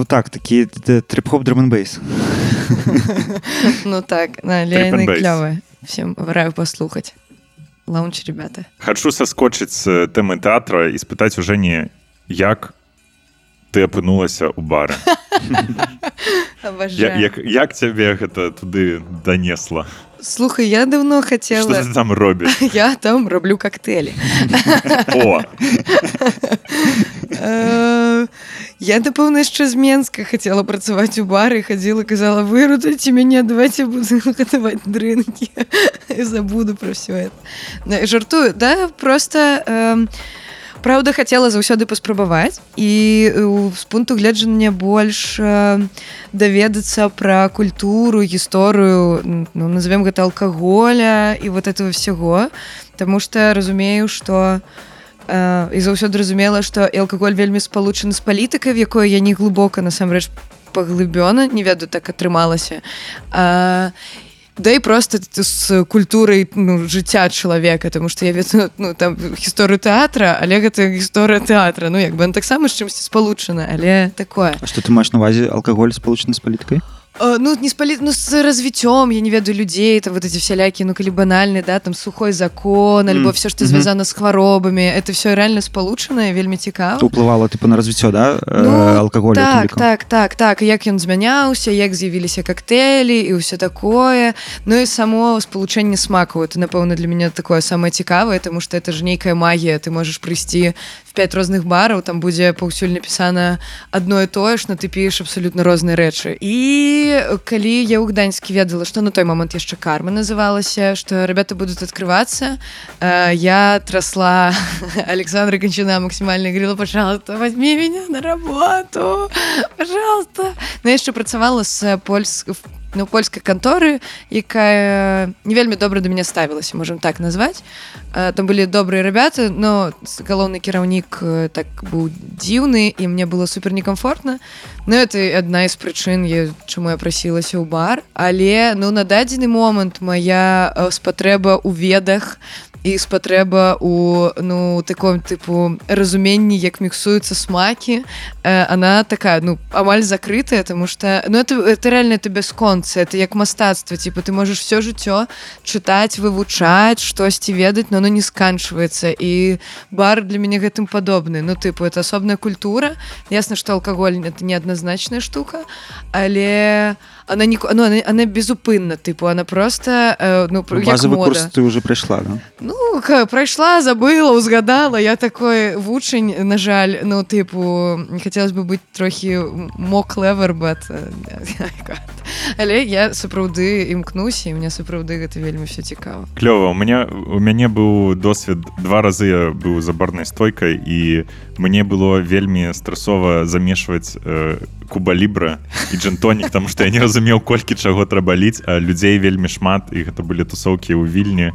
так, такі трип-хоп драманбейс.
Ну так,
bass.
клевые. Всем раю послухать. Лаунч, ребята.
Хачу саскочыць з тэмы тэатра і спытаць у Жені як ты апынулася ў бары я,
Обожаю.
як, як цябе гэта туды данесла
Слухай, я давно
ты там робіш
Я там роблю коктейлі. Я, напевно, ще з Менська хотіла працювати у барі, ходила, казала, вирутайте мене, давайте буду готувати дринки. І забуду про все это. Жартую, да, просто... Е, Праўда, хацела заўсёды паспрабаваць і э, з пункту гледжання больш э, даведацца пра культуру, гісторыю, ну, назовем гэта алкаголя і вот этого всего. Таму што разумею, што э, і заўсёды разумела, што алкаголь вельмі спалучаны з палітыкай, в якой я не глыбока насамрэч паглыбёна, не ведаю, так атрымалася. А, да і просто з культурай ну, жыцця чалавека тому что я ведаю ну там гісторыю тэатра але гэта гісторыя тэатра ну як бы таксама з чымсьці спалучана але такое
А што ты маеш на увазе алкаголь спалучаны з паліткай?
Э, ну не спалі ну з развіццём я не ведаю людзей там вот эти всялякі ну калі банальны да там сухой закон альбо
Мгм.
все што
Мгм.
звязана з хваробамі это все реально спалучанае вельмі цікава
То ўплывала тыпу на развіццё да
Ну,
алкаголю
так так так так. Як ён змяняўся як з'явіліся коктейлі і ўсё такое. Ну і само спалучэнне смакаў это напэўна для мяне такое самае цікавае тому что это ж нейкая магія ты можаш прыйсці в пять розных бараў там будзе паўсюль напісана адно і тое ж но ты піеш абсалютна розныя рэчы і калі я ў гданьскі ведала што на той момант яшчэ карма называлася что ребята будут открываться э, я трасла Александра Кончина максімальна говорила пожалуйста возьми меня на работу пожалуйста я яшчэ працавала з польск ну, польскай канторы якая не вельмі добра да мяне ставілася можем так назваць Э, там былі добрыя ребята но галоўны кіраўнік э, так быў дзіўны і мне было супер некомфортна Ну это адна з прычын я, чаму я прасілася ў бар. Але ну на дадзены момант моя э, спатрэба ў ведах і спатрэба у ну таком тыпу разуменні як міксуюцца смакі э, она такая ну амаль закрытая тому что ну это это реально это бясконца это як мастацтва типа ты можешь все жыццё чытаць вывучаць штосьці ведаць но оно не сканчваецца і бар для мяне гэтым падобны ну тыпу это асобная культура. Ясна что алкаголь это неадназначная штука але она не ну, она, она безупынна тыпу она просто э, ну
базовый
мода.
курс ты уже прайшла да?
Ну, прайшла, забыла, узгадала. Я такой вучень, на жаль, ну, типу, хотелось бы быць трохі more clever, but... uh, I can't. Але я сапраўды імкнуся, і мне сапраўды гэта вельмі все цікава.
клёва у меня у мяне быў досвед два разы я быў за барнай стойкай і мне было вельмі стрэсова замешваць э, куба лібра і джентонік там што я не разумеў колькі чаго трэба ліць а людзей вельмі шмат і гэта былі тусоўкі ў вільні.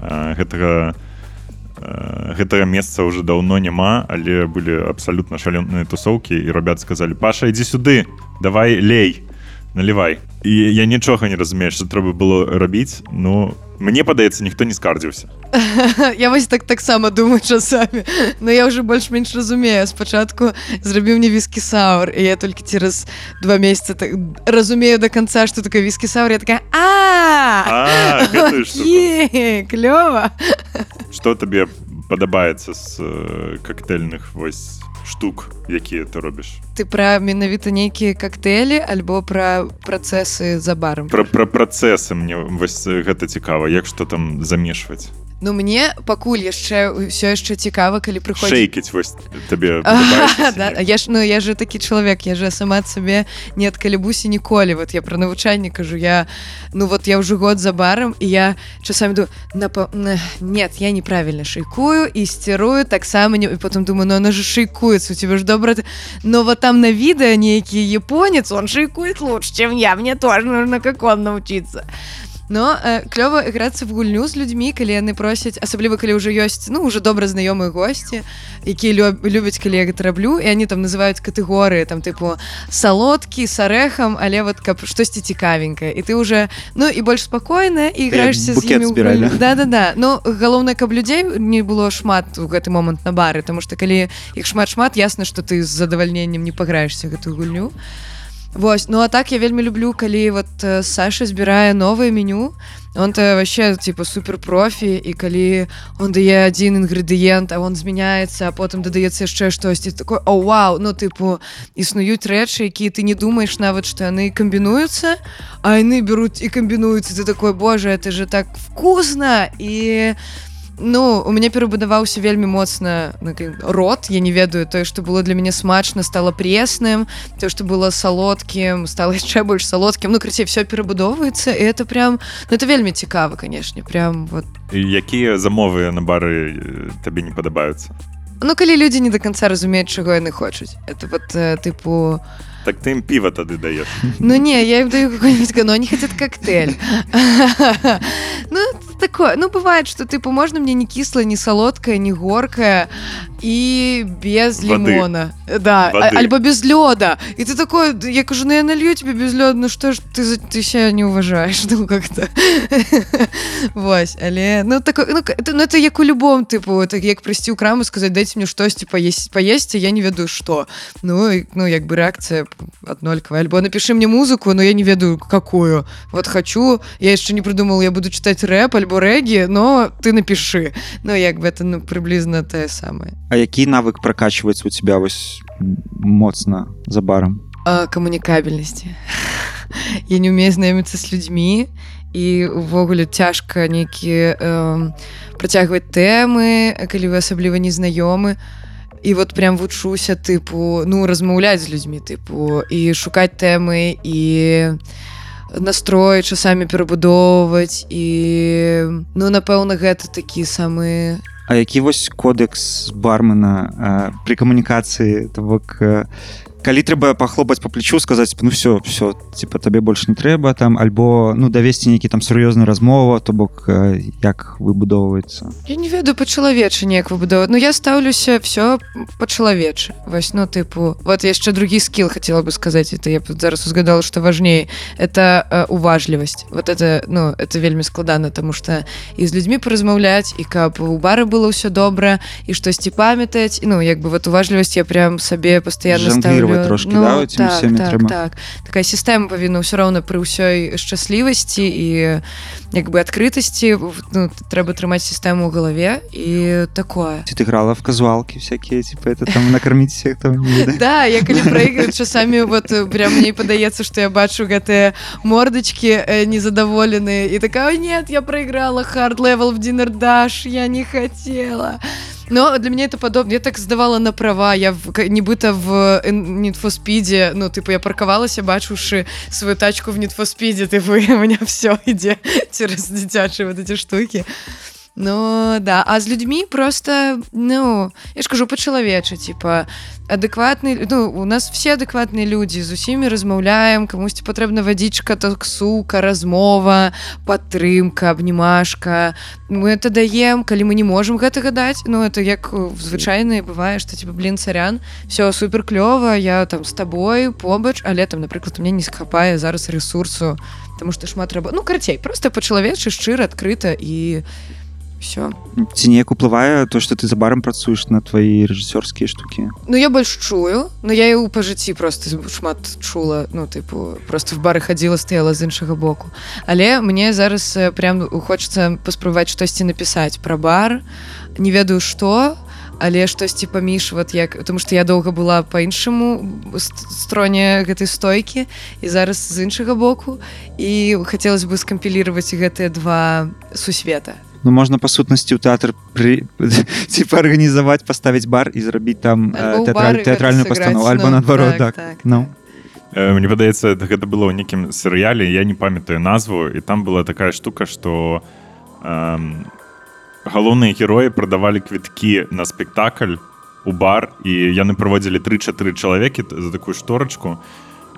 Гэтага гэтага месца уже даўно няма але былі абсалютна шалёныя тусоўкі і рабят сказалі паша ідзі сюды давай лей наливай і я нічога не разумею што трэба было рабіць ну мне падаецца ніхто не скардзіўся
Я вось так таксама думаю часамі. Но я уже больш-менш разумею. Спачатку зрабіў мне віскі саур, і я толькі цераз два месяца так разумею до конца, што такое віскі саур, я такая а клёва.
што табе падабаецца з э, коктейльных вось штук якія ты робіш
Ты пра менавіта нейкія коктейлі альбо пра працэсы за барам.
пра пра працэсы мне вось э, гэта цікава як што там замешваць
Ну мне пакуль яшчэ ўсё яшчэ цікава, калі прыходзіць.
Вось табе
да, я ж ну я же такі чалавек я же сама ад сабе не адкалібуся ніколі. Вот я пра навучанне кажу я ну вот я ўжо год за барам і я часамі ду на- нет я неправільна шейкую і сцірую таксама не і потом думаю ну она же шейкуецца у тебя ж добра но вот там на відэа нейкі японец он шейкует лучше чем я мне тоже нужно как он научиться но э, клёва іграцца в гульню з людзьмі калі яны просяць асабліва калі ўжо ёсць ну уже добра знаёмыя госці якія лю любяць калі я гэта раблю і они там называюць катэгорыі там тыпу салодкі с арэхам але вот каб штосьці цікавенькае і ты уже ну і больш спакойна і іграешься з імі да да да ну галоўнае каб людзей не было шмат у гэты момант на бары тому что калі іх шмат шмат ясна что ты з задавальненнем не паграешься гэтую гульню Вось ну а так я вельмі люблю калі вот э, Саша збірае новое меню. Он то вообще типа супер профі і калі он дае один інгрэдыент а он змяняецца а потым дадаецца яшчэ штосьці. Такой о вау! Ну тыпу існуюць рэчы якія ты не думаешь нават што яны камбінуюцца а яны бяруць і камбінуюцца. Ты такой Боже это же так вкусно і ну у мяне перабудаваўся вельмі моцна ну, рот. Я не ведаю тое што было для мяне смачна стало пресным то што было салодкім стало яшчэ больш салодкім ну крыцей все перабудоўваецца і это прям ну, это вельмі цікава канешне прям вот.
Якія замовы на бары э, табе не падабаюцца
ну калі людзі не до конца разумеюць чаго яны хочуць это вот э, тыпу
так ты ім піва тады даеш
Ну не, я им даю какой-нибудь, но они хотят коктейль. Ну, такое. Ну, бывает, что, типа, можно мне не кислое, не солодкое, не горкое и без
Воды.
лимона. Да, а-
Воды.
альбо без лёда. И ты такой, я кажу, ну я налью тебе без лёда, ну что ж ты, ты себя не уважаешь, ну как-то. Вось, але, ну, такое, ну, это, ну, это як у любом, типу, это як прийти у краму и сказать, дайте мне что-то, типа, есть, поесть, а я не ведаю, что. Ну, и, ну, як бы реакция однольковая. Альбо напиши мне музыку, но я не ведаю, какую. Вот хочу, я еще не придумал, я буду читать рэп, альбо регги, но ты напиши. Ну, як бы это, ну, приблизно те самое.
А які навык пракачваецца у тебя вось моцна за баром
камунікабельнасці я не умею знаёміцца з людзьмі і увогуле цяжка нейкі э, працягваць тэмы калі вы асабліва незнаёмы і вот прям вучуся тыпу ну размаўляць з людзьмі тыпу і шукаць тэмы і настрой часамі перабудоўваць і ну напэўна гэта такі самы
А які вось кодекс бармена а, пры камунікацыі то бок а, калі трэба пахлопаць по плечу сказаць ну все все типа табе больш не трэба там альбо ну давесці нейкі там сур'ёзную размову то бок а, як выбудоўваецца
Я не ведаю па-чалавечы неяк выбудоваць Ну я стаўлюся все па-чалавечы вось ну тыпу вот яшчэ другі скилл хотела бы сказать это я б зараз узгадала что важней это э, уважлівасць вот это ну это вельмі складана тому что і з людзьмі паразмаўляць і каб у бары было ўсё добра і штосьці памятаць ну як бы вот уважлівасць я прям сабе постоянно
Жонглировать
ставлю
трошки,
ну,
да, этими
так, так,
трэба?
так такая сістэма павінна ўсё роўна пры ўсёй шчаслівасці і як бы адкрытасці ну, трэба трымаць сістэму ў галаве і такое
ці ты грала в казуалкі всякие типа это там накорміць всех там.
Да, я калі прайграю часамі вот э, прям мне падаецца што я бачу гэтыя мордачки э, незадаволеныя і такая «Ой, нет я проиграла хард левел в динер даш я не хотела но для меня это подобно я так сдавала на права я в, нібыта в нітфоспіде ну типу я паркавалася бачыўшы свою тачку в нітфоспіде ты вы у меня все ідзе цераз дзіцячыя вот эти штуки Ну да, а з людзьмі просто ну я ж кажу па-чалавечы типа адэкватны ну у нас все адэкватныя людзі з усімі размаўляем камусьці патрэбна вадзічка таксука размова падтрымка абнімашка. Мы это даем калі мы не можем гэтага даць ну это як э, звычайна бывае што типа блин царян все супер клёва я там з табой побач але там напрыклад меня не схапае зараз ресурсу потому что шмат трэба ну карацей просто па-чалавечы шчыра адкрыта і все
ці неяк уплывае то что ты за баром працуеш на твои рэжысёрскія штуки.
Ну я больш чую но я і ў па жыцці просто шмат чула. Ну тыпу просто в бары хадзіла стаяла з іншага боку. Але мне зараз прям хочется паспрабаваць штосьці напісаць пра бар. Не ведаю што але штосьці паміж вот як потому что я доўга была по-іншаму ст- строне гэтай стойкі і зараз з іншага боку. І хацелось бы скампілировать гэтыя два сусвета
Ну можна па сутнасці ў тэатр пры типа арганізаваць паставіць бар і зрабіць там э,
ў
тэатраль- тэатральную пастанову альбо
ну,
наадварот
так,
так,
так,
ну.
Э, Мне падаецца гэта было ў нейкім серыяле я не памятаю назву і там была такая штука что эм, галоўныя героі прадавалі квіткі на спектакль у бар і яны праводзілі 3-4 чалавекі т- за такую шторачку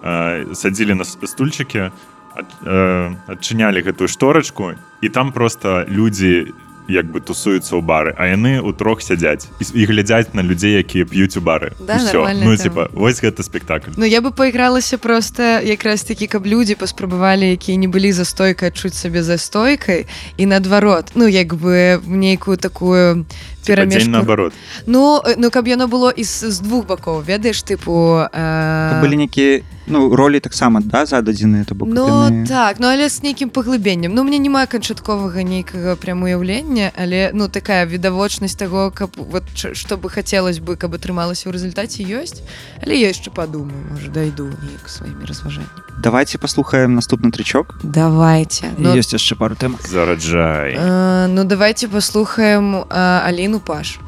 э, садзілі на стульчыкі э, адчынялі гэтую шторачку і там просто людзі як бы тусуюцца ў бары а яны у трох сядзяць і, і глядзяць на людзей якія п'юць у бары.
Да,
ну типа вось гэта спектакль.
Ну я бы пайгралася просто якраз такі каб людзі паспрабавалі якія не былі за стойкай адчуць сабе за стойкай і наадварот. Ну як бы нейкую такую
дзень
перамешку
наоборот.
Ну э, ну каб яно было і з, двух бакоў ведаеш тыпу э...
былі нейкія ну ролі таксама да зададзеныя то бок
Ну
яны-
так ну але з нейкім паглыбеннем Ну мне няма канчатковага нейкага прям уяўлення але ну такая відавочнасць таго каб вот ч- што бы хацелось бы каб атрымалася ў рэзультаце ёсць але я яшчэ падумаю можа дайду неяк сваімі разважаннямі
давайте паслухаем наступны трычок
давайте.
Ну,
ну,
ёсць яшчэ пару тэм
зараджай.
э, ну давайте паслухаем э, Аліну паш.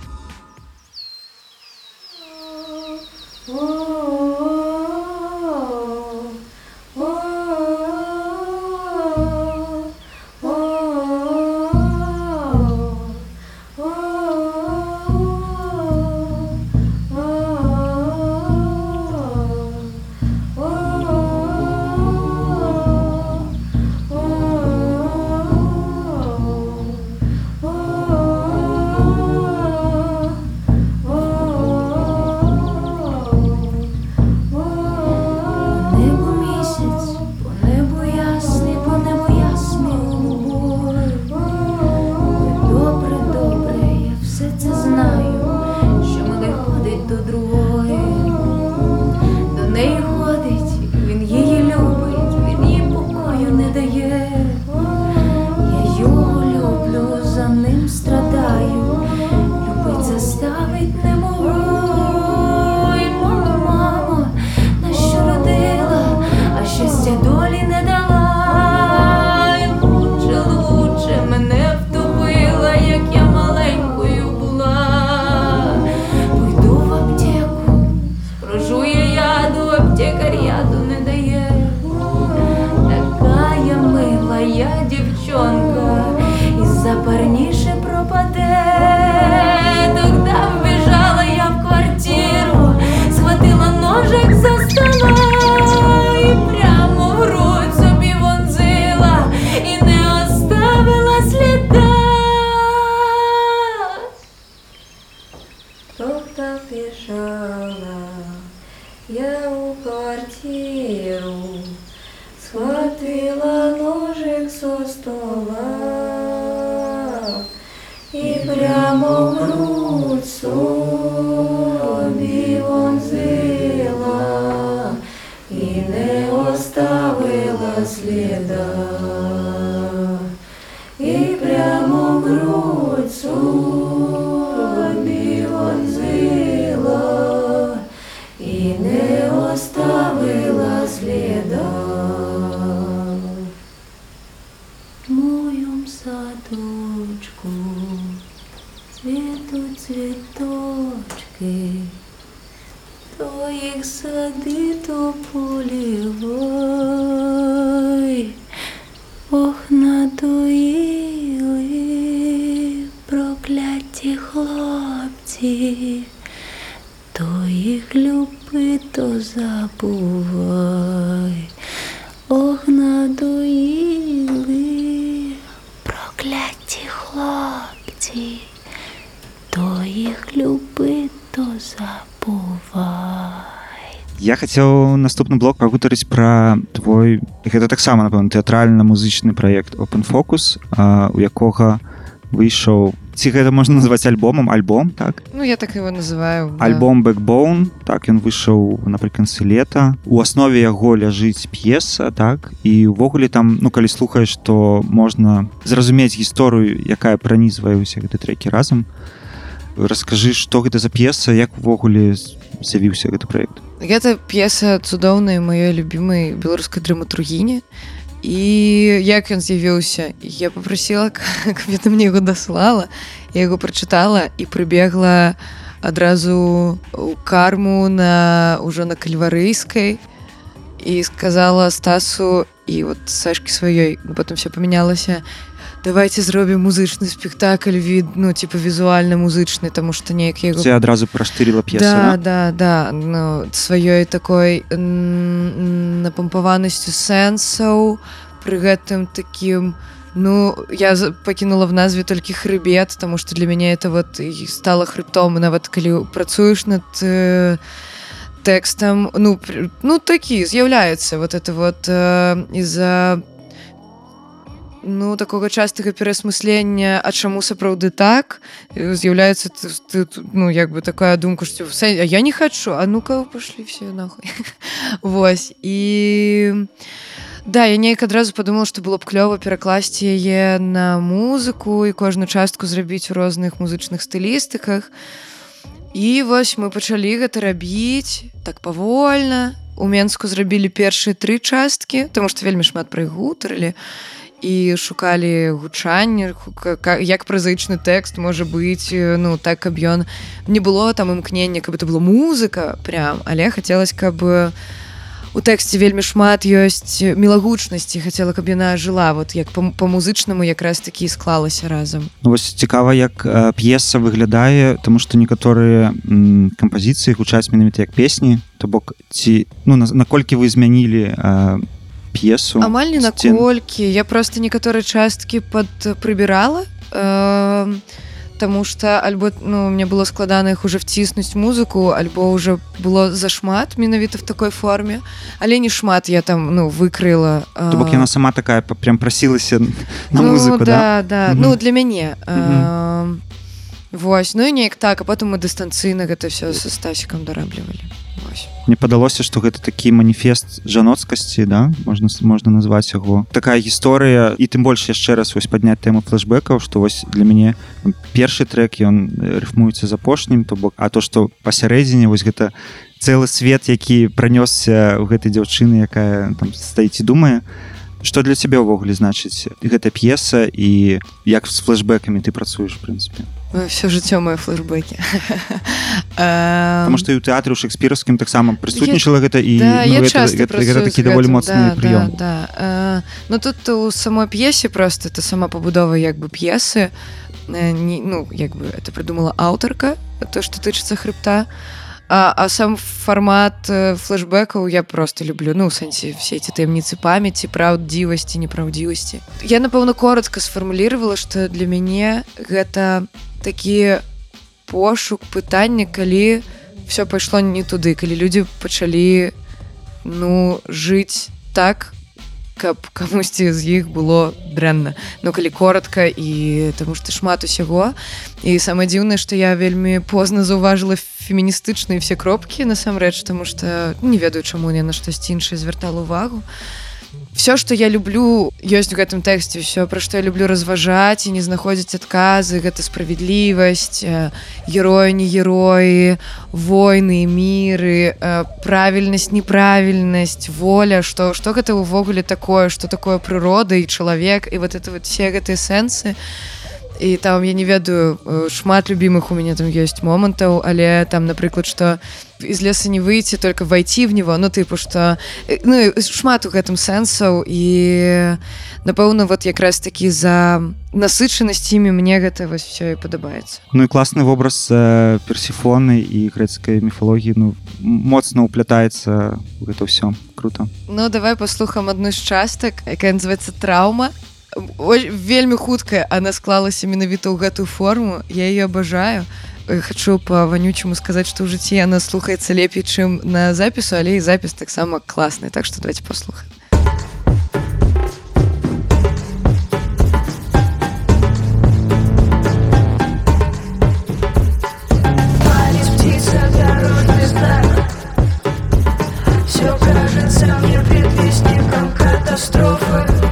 Небо
хацеў наступны блок пагутарыць пра твой гэта таксама напэўна тэатральна-музычны праект open фокус у якога выйшаў ці гэта можна назваць альбомам? Альбом так?
Ну я так его называю да.
альбом бэкбоун так ён выйшаў напрыканцы лета. У аснове яго ляжыць п'еса так і увогуле там ну калі слухаеш то можна зразумець гісторыю якая пранізвае ўсе гэты трекі разам. Раскажы што гэта за п'еса як увогуле з'явіўся гэты праект
Гэта п'еса цудоўнай маёй любімай беларускай драматургіні. І як ён з'явіўся я попрасила каб это мне яго даслала. Я яго прачытала і прыбегла адразу у карму на ўжо на кальварыйскай і сказала стасу і вот сашкі сваёй. Потом все памянялася давайте зробім музычны спектакль від ну типа візуальна музычны тому что неяк яго
Це адразу праштырыла п'еса
да, да, да, ну, сваёй такой напампаванасцю сэнсаў пры гэтым таким ну я пакінула в назве толькі хрыбет тому что для мяне это вот стала хрыбтом. Нават калі працуеш над э, тэкстам ну ну такі з'яўляецца вот это вот э, из-за ну такога частага перасмыслення а чаму сапраўды так э, з'яўляецца ну як бы такая думка што я не хочу а ну-ка пошли все нахуй Вось. І да я неяк адразу подумала што было б клёва перакласці яе на музыку і кожную частку зрабіць у розных музычных стылістыках. І вось мы пачалі гэта рабіць так павольна. У менску зрабілі першыя тры часткі тому што вельмі шмат пра іх гутарылі і шукалі гучанне як празаічны тэкст можа быць ну так каб ён не было там імкнення каб это была музыка прям але хацелось каб у тэксце вельмі шмат ёсць мілагучнасці хацела каб яна жыла вот як па- па-музычнаму якраз такі склалася разам.
Ну, вось цікава як п'еса выглядае тому што некаторыя кампазіцыі гучаць менавіта як песні то бок ці ну на- наколькі вы змянілі э, п'есу
амаль не наколькі я просто некаторыя часткі пад прыбірала э, Таму что альбо ну мне было складана іх уже вціснуць музыку альбо уже было зашмат менавіта в такой форме. Але не шмат я там ну выкрыла э,
бок яна сама такая прям прасілася на
ну,
музыку
да?
да?
да.
Мгм.
ну для мяне э, Вось. Ну і неяк так а потым мы дыстанцыйна гэта все са стасікам дараблівалі Вось.
Мне падалося што гэта такі маніфест жаноцкасці да? Можна можна назваць яго. Такая гісторыя і тым больш яшчэ раз вось падняць тэму флешбекаў што вось для мяне першы трек ён э, рыфмуецца з апошнім то бок а то што пасярэдзіне вось гэта цэлы свет які пранёсся ў гэтай дзяўчыны якая там стаіць і думае. Што для цябе ўвогуле значыць гэта п'еса і як з флешбекамі ты працуеш в прынцыпе
все жыццё мае флешбекі
Таму што і ў тэатры ў шекспіраўскім таксама прысутнічала гэта і
да,
ну, гэта, гэта, гэта такі даволі моцны
да,
прыём
да, да. Ну тут у самой п'есе просто это сама пабудова як бы п'есы Э, ну як бы это придумала аўтарка то что тычыцца хрыбта а, а сам фармат э, флешбекаў я просто люблю ну сэнсе все эти таямніцы памяці праўдзівасці непраўдзівасці я напэўна коротко сфармулировала что для мяне гэта такі пошук пытання калі все пайшло не туды калі людзі пачалі ну жыць так каб камусьці з іх было дрэнна. Ну калі коротко і таму што шмат усяго. І самае дзіўнае што я вельмі позна заўважыла феміністычныя все кропкі насамрэч таму што не ведаю чаму я на штосьці іншае звяртала увагу все что я люблю ёсць у гэтым тэксце все пра што я люблю разважаць і не знаходзіць адказы гэта справядлівасць э, героі не героі войны міры э, правільнасць неправільнасць воля. Что что гэта ўвогуле такое? Что такое прырода і чалавек і вот это вот все гэтыя сэнсы і там я не ведаю э, шмат любимых у мяне там ёсць момантаў але там напрыклад что из леса не выйти только войти в него ну тыпу что э, ну шмат у гэтым сэнсаў і напэўна вот якраз такі за насычанасць імі мне гэта вось все і падабаецца.
Ну і класны вобраз э, персіфоны і грэцкай міфалогіі. Ну моцна ўплятаецца ў гэта ўсё. Круто.
Ну давай паслухам адну з частак якая называется траўма Ой, вельмі хуткая она склалася менавіта ў гэтую форму я ее абажаю Э, хочу по ванючаму сказаць што ў жыцці она слухаецца лепей чым на запісу але і запіс таксама класны так что давайте паслухаем
Палец птица, дорожный знак Все кажется мне предвестником катастрофы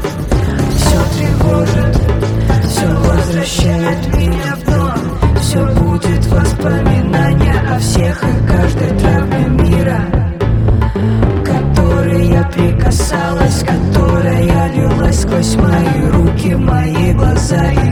said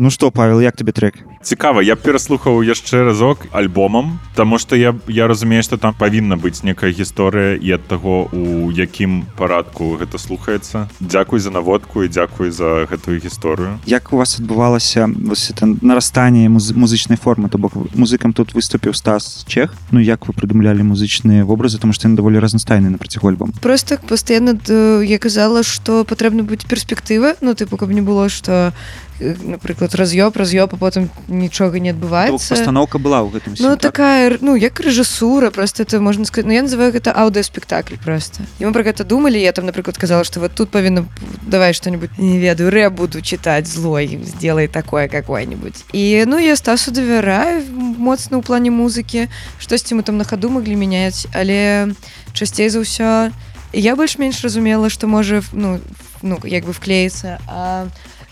Ну што павел як табе трек?
Цікава я пераслухаў яшчэ разок альбомам Таму што я я разумею што там павінна быць некая гісторыя і ад таго у якім парадку гэта слухаецца. Дзякуй за наводку і дзякуй за гэтую гісторыю.
Як у вас адбывалася вось это нарастанне муз музычнай формы? То бок музыкам тут выступіў стас чех. Ну як вы прыдумлялі музычныя вобразы? Тому што яны даволі разнастайны на працягу альбом
просто постоянно д- я казала что патрэбна быць перспектыва ну тыпу каб не было что напрыклад раз'ёб раз'ёб а потым нічога не адбываецца.
пастаноўка была ў гэтым
Ну такая ну як рэжысура просто это можна сказать Ну я называю гэта аўдыаспектакль просто. І мы про гэта думалі я там напрыклад казала что вот тут павінна давай что-нибудь не ведаю рэ буду читать злой сделай такое какое-нибудь. І ну я стасу давяраю моцна ў плане музыкі штосьці мы там на хаду маглі мяняць але часцей за ўсё я больш-менш разумела что можа ну ну як бы вклеіцца а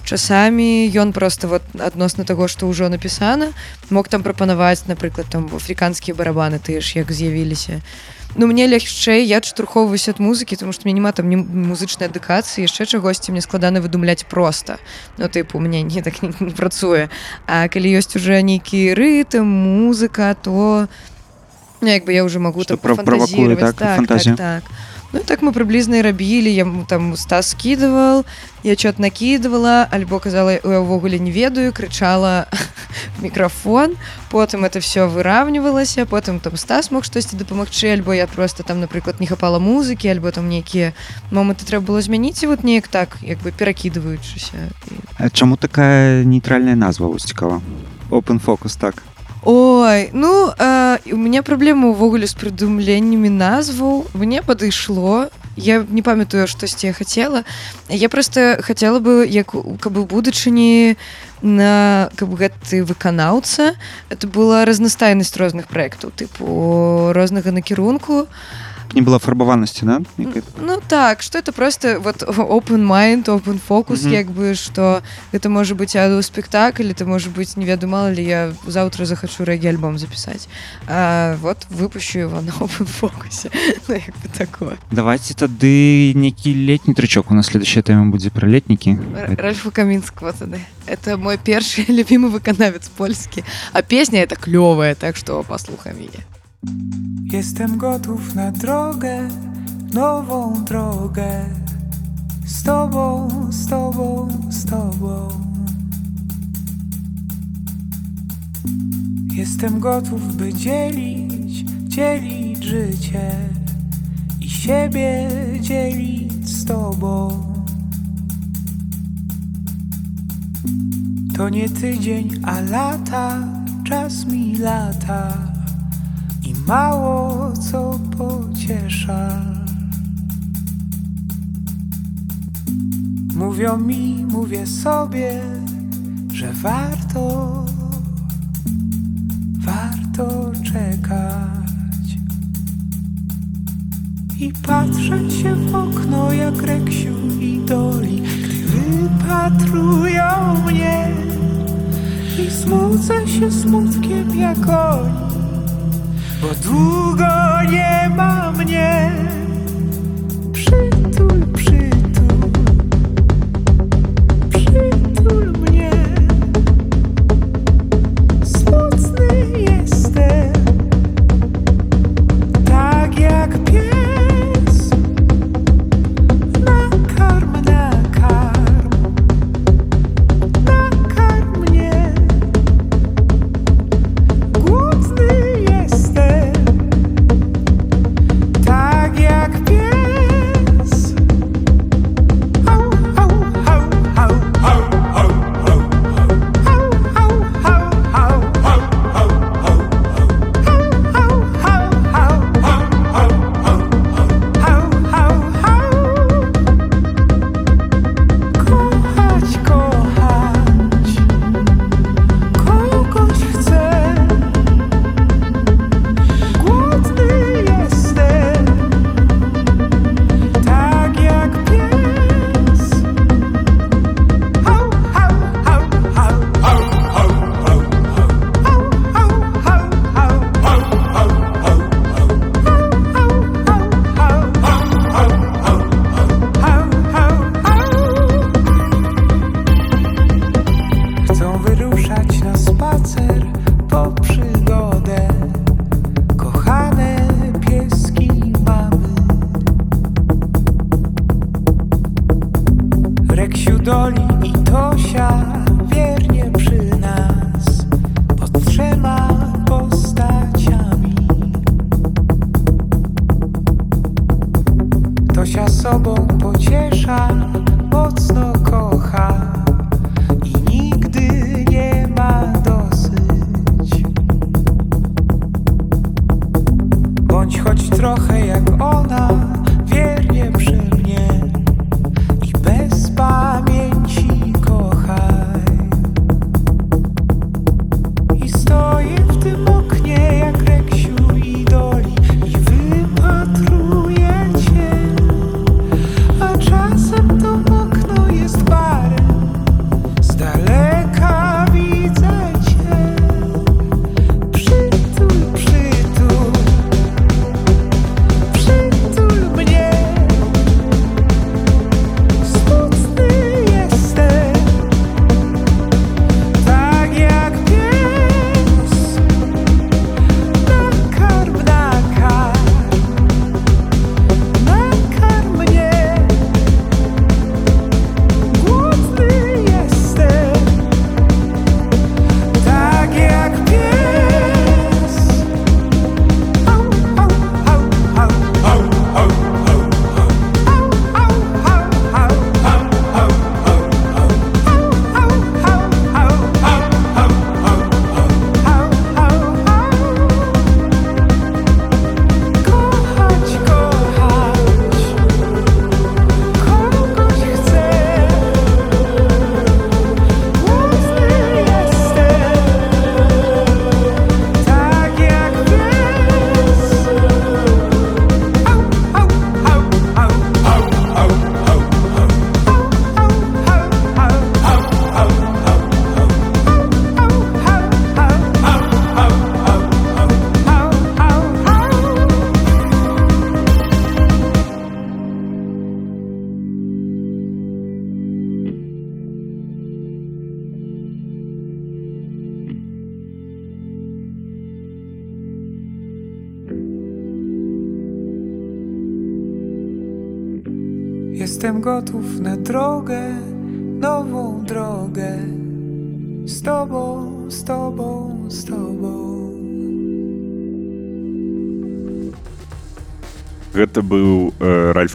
часамі ён просто вот адносна таго што ўжо напісана мог там прапанаваць напрыклад там афрыканскія барабаны тыя ж як з'явіліся Ну мне лягчэй я штурхоўваюсь ад музыкі тому што мне няма там не музычнай адукацыі яшчэ чагосьці мне складана выдумляць просто Ну тыпу у мне не так не, не працуе А калі ёсць уже нейкі рытм музыка то ну, як бы я уже могу
Што
так
пра- правакуе,
пафантазіраваць.
так, фантазія?
так, так. Ну так мы прыблізна і рабілі яму там стас скидывал я чот накидывала. Альбо казала я ўвогуле не ведаю крычала мікрафон потым это все выравнівалася потым там стас мог штосьці дапамагчы альбо я просто там напрыклад не хапала музыкі альбо там нейкія моманты трэба было змяніць і вот неяк так як бы перакідваючыся
чаму такая нейтральная назва вось цікава open фокус так
Ой, ну э, у меня праблема ўвогуле з прыдумленнямі назваў мне падышло я не памятаю штосьці я хацела я просто хацела бы як каб у будучыні на каб гэты выканаўца это была разнастайнасць розных праектаў тыпу рознага накірунку
не было фарбаванасці да Некай-
Ну так что это просто вот open mind open focus
Мгм.
як бы что это можа быть аду спектакль это может быть не веду мало ли я завтра захочу рэгі альбом записать а, вот выпущу его на open фокусе ну, як бы такое
давайте тады нейкі летні трычок у нас следующая тэма будзе пра летнікі
Р- Ральфа Камінского тады это мой першы любимый выканавец польскі а песня это клёвая так что послухаем яе
Jestem gotów na drogę, nową drogę. Z tobą, z tobą, z tobą. Jestem gotów, by dzielić, dzielić życie i siebie dzielić z tobą. To nie tydzień, a lata, czas mi lata mało co pociesza. Mówią mi, mówię sobie, że warto, warto czekać. I patrzeć się w okno jak Reksiu i Doli, gdy wypatrują mnie. I smucę się smutkiem jak oni bo długo nie ma mnie.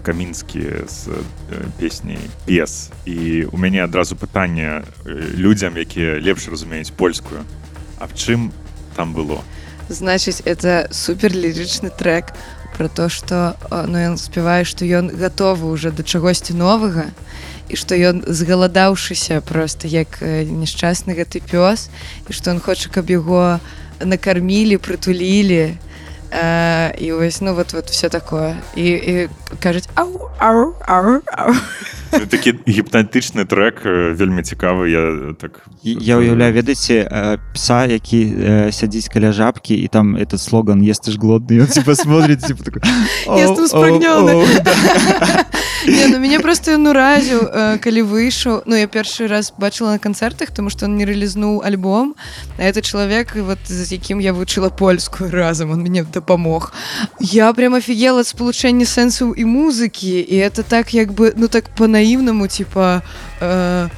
Камінскі з э, песняй пес і у мяне адразу пытанне э, людзям якія лепш разумеюць польскую А в чым там было?
Значыць, это супер лірычны трек про то, што э, ну, ён спявае, што ён гатовы уже да чагосьці новага і што ён згаладаўшыся просто як няшчасны гэты пёс і што ён хоча, каб яго накармілі, прытулілі, Э, і вось ну вот вот все такое. І, і кажуць ау, ау, ау, ау.
Такі гіпнатычны трек э, вельмі цікавы я так
І- Я уяўляю ведаеце э, пса які э, сядзіць каля жабкі і там этот слоган есть ты ж глодны ён типа смотрит типа такой,
Ес ты
«Оу,
спрагнёны».
оу, оу». Да.
Не, ну мяне просто ён уразіў э, калі выйшаў ну я першы раз бачыла на канцэртах тому что он не рэалізнуў альбом это чалавек вот з якім я вучыла польскую разам он мне дапамог я прям офігела спалучэнне сэнсаў і музыкі і это так як бы ну так по-наіўнаму типа э,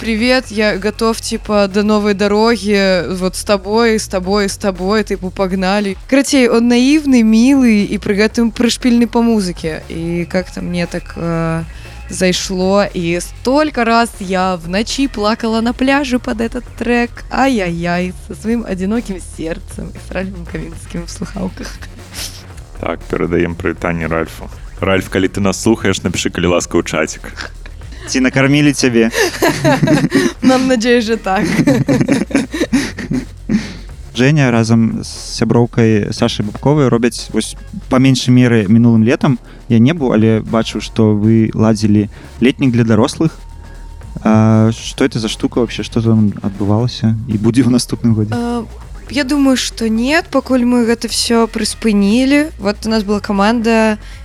Привет, я готов, типа, до новой дороги, вот с тобой, с тобой, с тобой, типа, погнали. Короче, он наивный, милый и при этом пришпильный по музыке. И как-то мне так э, зашло. И столько раз я в ночи плакала на пляже под этот трек. Ай-яй-яй, со своим одиноким сердцем и с Ральфом Каминским в слухалках.
так перадаем прывітанне Ральфу Ральф калі ты нас слухаеш напиши калі ласка ў чатик
Ці накармілі цябе
Нам надеюсь же так.
Женя разам з сяброўкай Сашай бабковай робяць вось па меншай меры мінулым летам я не быў але бачыў што вы ладзілі летнік для дарослых а, что это за штука вообще? Что там адбывалася і будзе ў наступным годзе
Э, Я думаю, что нет, пакуль мы гэта все прыспынілі. Вот у нас была команда э,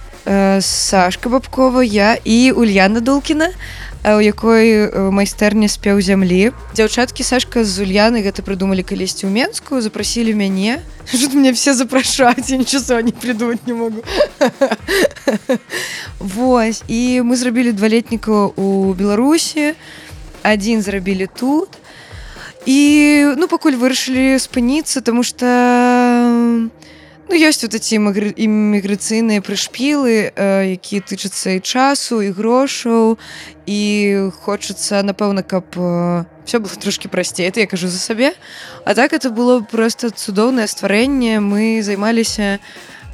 Сашка Бабкова, я і Ульяна Дулкіна, э, у якой э, майстэрня спеў зямлі. Дзяўчаткі Сашка з Ульянай гэта прыдумалі калісьці ў Менску, запрасілі мяне. Что мне все запрашаць, я нічого не придумать не могу. Вось і мы зрабілі два летніка у Беларусі. Адзін зрабілі тут. І ну пакуль вырашылі спыніцца тому что ну ёсць вот эти імміграцыйныя прышпілы э, якія тычацца і часу і грошаў і хочацца напэўна каб э, все было трошки прасцей это я кажу за сабе. А так это было просто цудоўнае стварэнне. Мы займаліся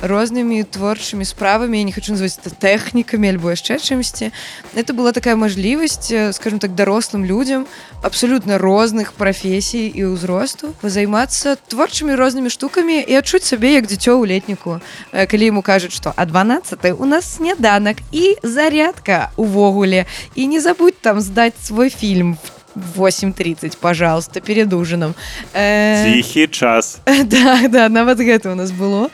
рознымі творчымі справамі не хочу называть это тэхнікамі альбо яшчэ чымсьці. Это была такая мажлівасць э, скажем так дарослым людям абсолютно розных прафесій і ўзросту займацца творчымі рознымі штукамі і адчуць сабе як дзіцё ў летніку. Э, калі ему кажуць что а 12 у нас сняданак і зарядка увогуле. І не забудь там здаць свой фільм в 8.30 пожалуйста перед ужином Э,
ціхі час.
да, да, нават гэта у нас было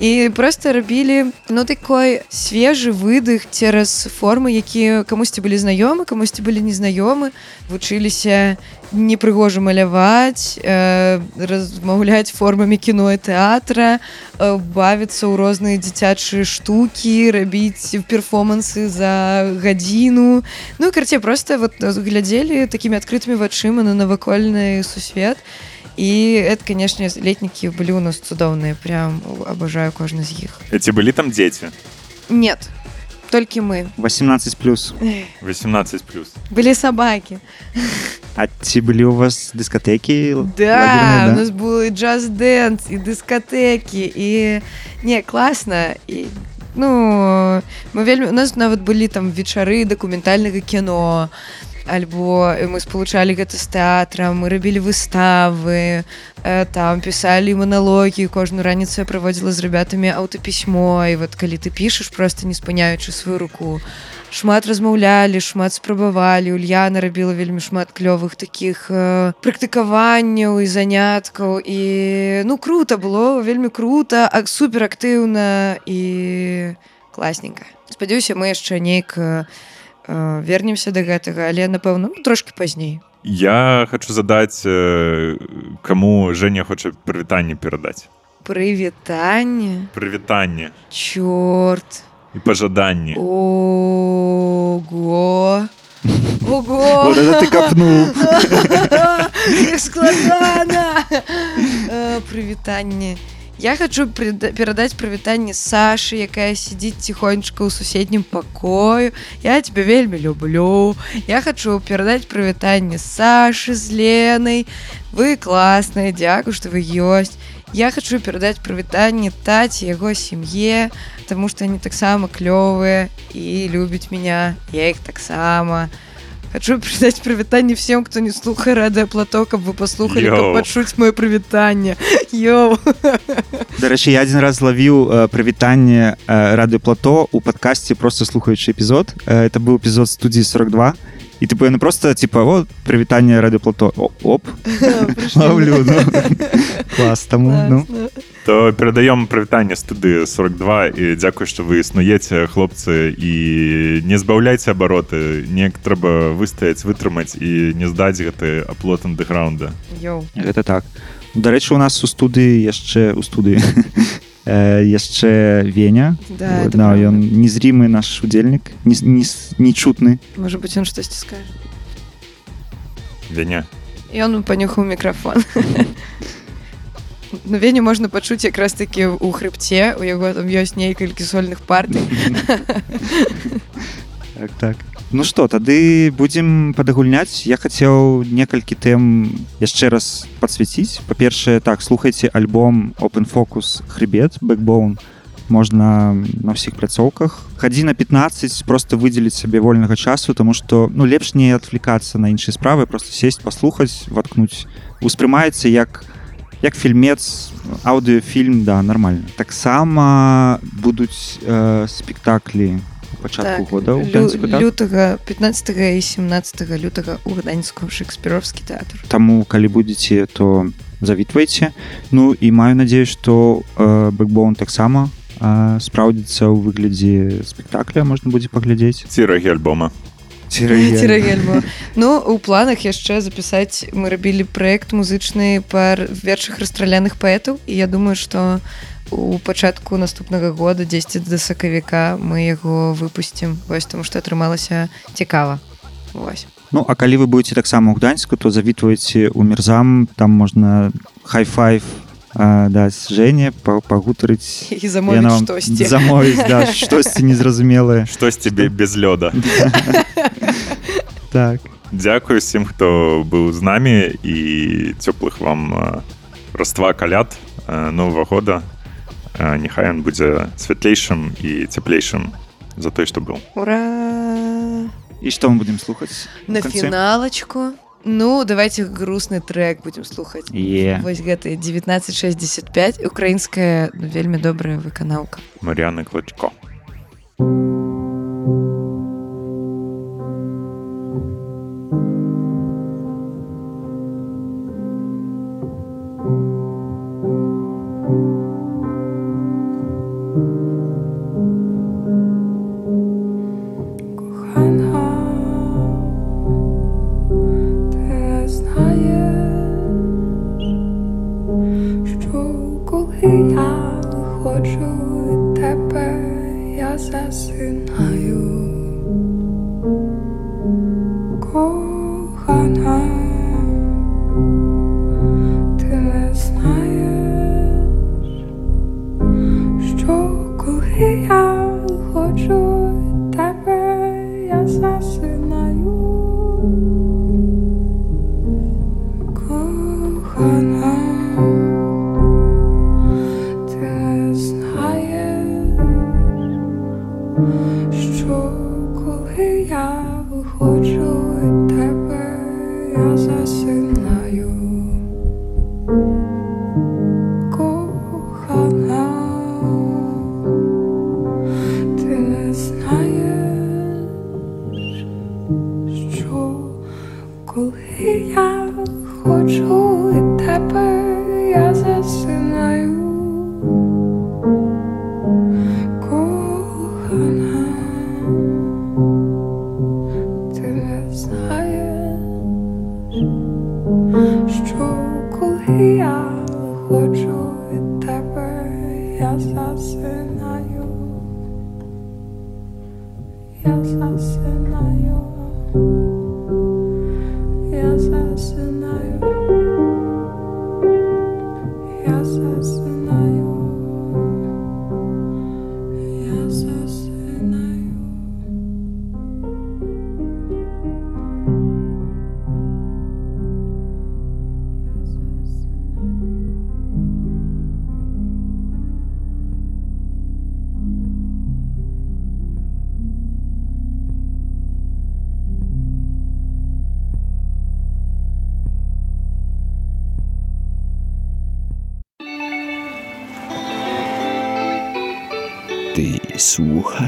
і просто рабілі ну такой свежы выдых цераз формы якія камусьці былі знаёмы камусьці былі незнаёмы вучыліся непрыгожа маляваць э, размаўляць формамі кіно і тэатра э, бавіцца ў розныя дзіцячыя штукі рабіць перформансы за гадзіну. Ну карце просто вот глядзелі такімі адкрытымі вачыма на навакольны сусвет. і это канешне летнікі былі у нас цудоўныя прям абажаю кожны з іх
ці былі там дзеці
нет толькі мы
18 плюс
18 плюс
былі сабакі
А ці былі у вас дыскатэкі
Да,
лагерныя,
у нас был и джаз-дэнс, и дискотеки, и... Не, классно. И, ну, мы вельмі... У нас нават былі там вечары дакументальнага кіно, альбо мы спалучалі гэта з тэатрам, мы рабілі выставы, там пісалі маналогі, кожную раніцу я праводзіла з ребятамі аўтапісьмо, і вот калі ты пішаш, просто не спыняючы сваю руку, шмат размаўлялі шмат спрабавалі. Ульяна рабіла вельмі шмат клёвых таких э, практыкаванняў і заняткаў. І ну круто было вельмі круто а суперактыўна і классненько спадзяюся мы яшчэ неяк э, э, вернемся до гэтага але напэўна ну, трошки пазней
я хочу задаць э, каму Женя хоча прывітанне перадаць
прывітанне
прывітанне
чорт
і пажаданні
о Ого!
Вот это ты копнул.
Як складана! Э, Прывітанне. Я хочу перадаць прывітанне Сашы, якая сядзіць ціхонечка ў суседнім пакою. Я тебя вельмі люблю. Я хочу перадаць прывітанне Сашы з Ленай. Вы класныя, дзякую, што вы ёсць. Я хочу перадаць прывітанне таці яго сям'е, таму што они таксама клёвыя і любяць меня. Я іх таксама. Хочу передать прывітанне всем, кто не слухае радыаплато, каб вы каб пачуць моё прывітанне. Йоу.
Дарэчы, я адзін раз злавіў э, прывітанне э, радыёплато у падкасці просто слухаючы эпізод. Э, это быў эпізод студіі 42 і типа яны просто типа о прывітанне радыёплато О, оп ловлю ну. клас таму ну
То перадаём прывітанне студы 42 і дзякуй, што вы існуеце хлопцы і не збаўляйце абароты. Неяк трэба выстаяць вытрымаць і не здаць гэты аплот андэграунда.
Гэта так. Дарэчы у нас у студыі яшчэ у студыі э, яшчэ Веня.
Да, это
да, ён незрімы наш удзельнік не, не, нечутны
Может быть, он штосьці скажет.
Веня.
Он панюхаў мікрафон. Ну, Веню можна пачуць якраз такі ў хрыбце, у яго там ёсць некалькі сольных партый.
так так. Ну что тады будзем падагульняць я хацеў некалькі тэм яшчэ раз подсвяціць па-першае так слухайце альбом open фокус хребет бэкбоун можна на ўсіх пляцоўках. Хадзі на 15 просто выдзеліць сабе вольнага часу тому что ну лепш не адвлекацца на іншыя справы просто сесть паслухаць воткнуць успрымаецца як як фільмец аўдыофільм да нормально таксама будуць э, спектаклі у пачатку
Так,
года ў
лю-
так?
лютага 15 і 17 лютага ў гданьску шекспіровскі тэатр.
Таму калі будзеце то завітвайце Ну і маю надеюсь что э, бэкбоун таксама э, спраўдзіцца ў выглядзе спектакля можна будзе паглядзець
цірагі альбома
Цірагельму. Ну у планах яшчэ запісаць мы рабілі праект музычны па вершых расстраляных паэтаў і я думаю што у пачатку наступнага года 10 да сакавіка мы яго выпусцім вось таму што атрымалася цікава Вось.
Ну а калі вы будете таксама ў гданьску то завітваеце ў мерзам там можна хай-файв даць Жене па- пагутарыць
і замовіць штосьці
замовіць да, штосьці незразумелае
штосьці бе- без лёда.
Так.
Дзякую усім хто быў з намі і цёплых вам раства каляд э, нового года. Няхай ён будзе святлейшым і цяплейшым за той што быў
ура!
І што мы будемм слухаць
на
канцы?
Ну давайте грустны трек будем слухаць
Е.
вось гэты 1965 украінская ну, вельмі добрая выканаўка
Марыяны клачко
Кохана,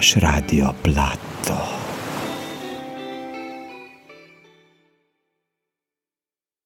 poslušaš Radio Plat.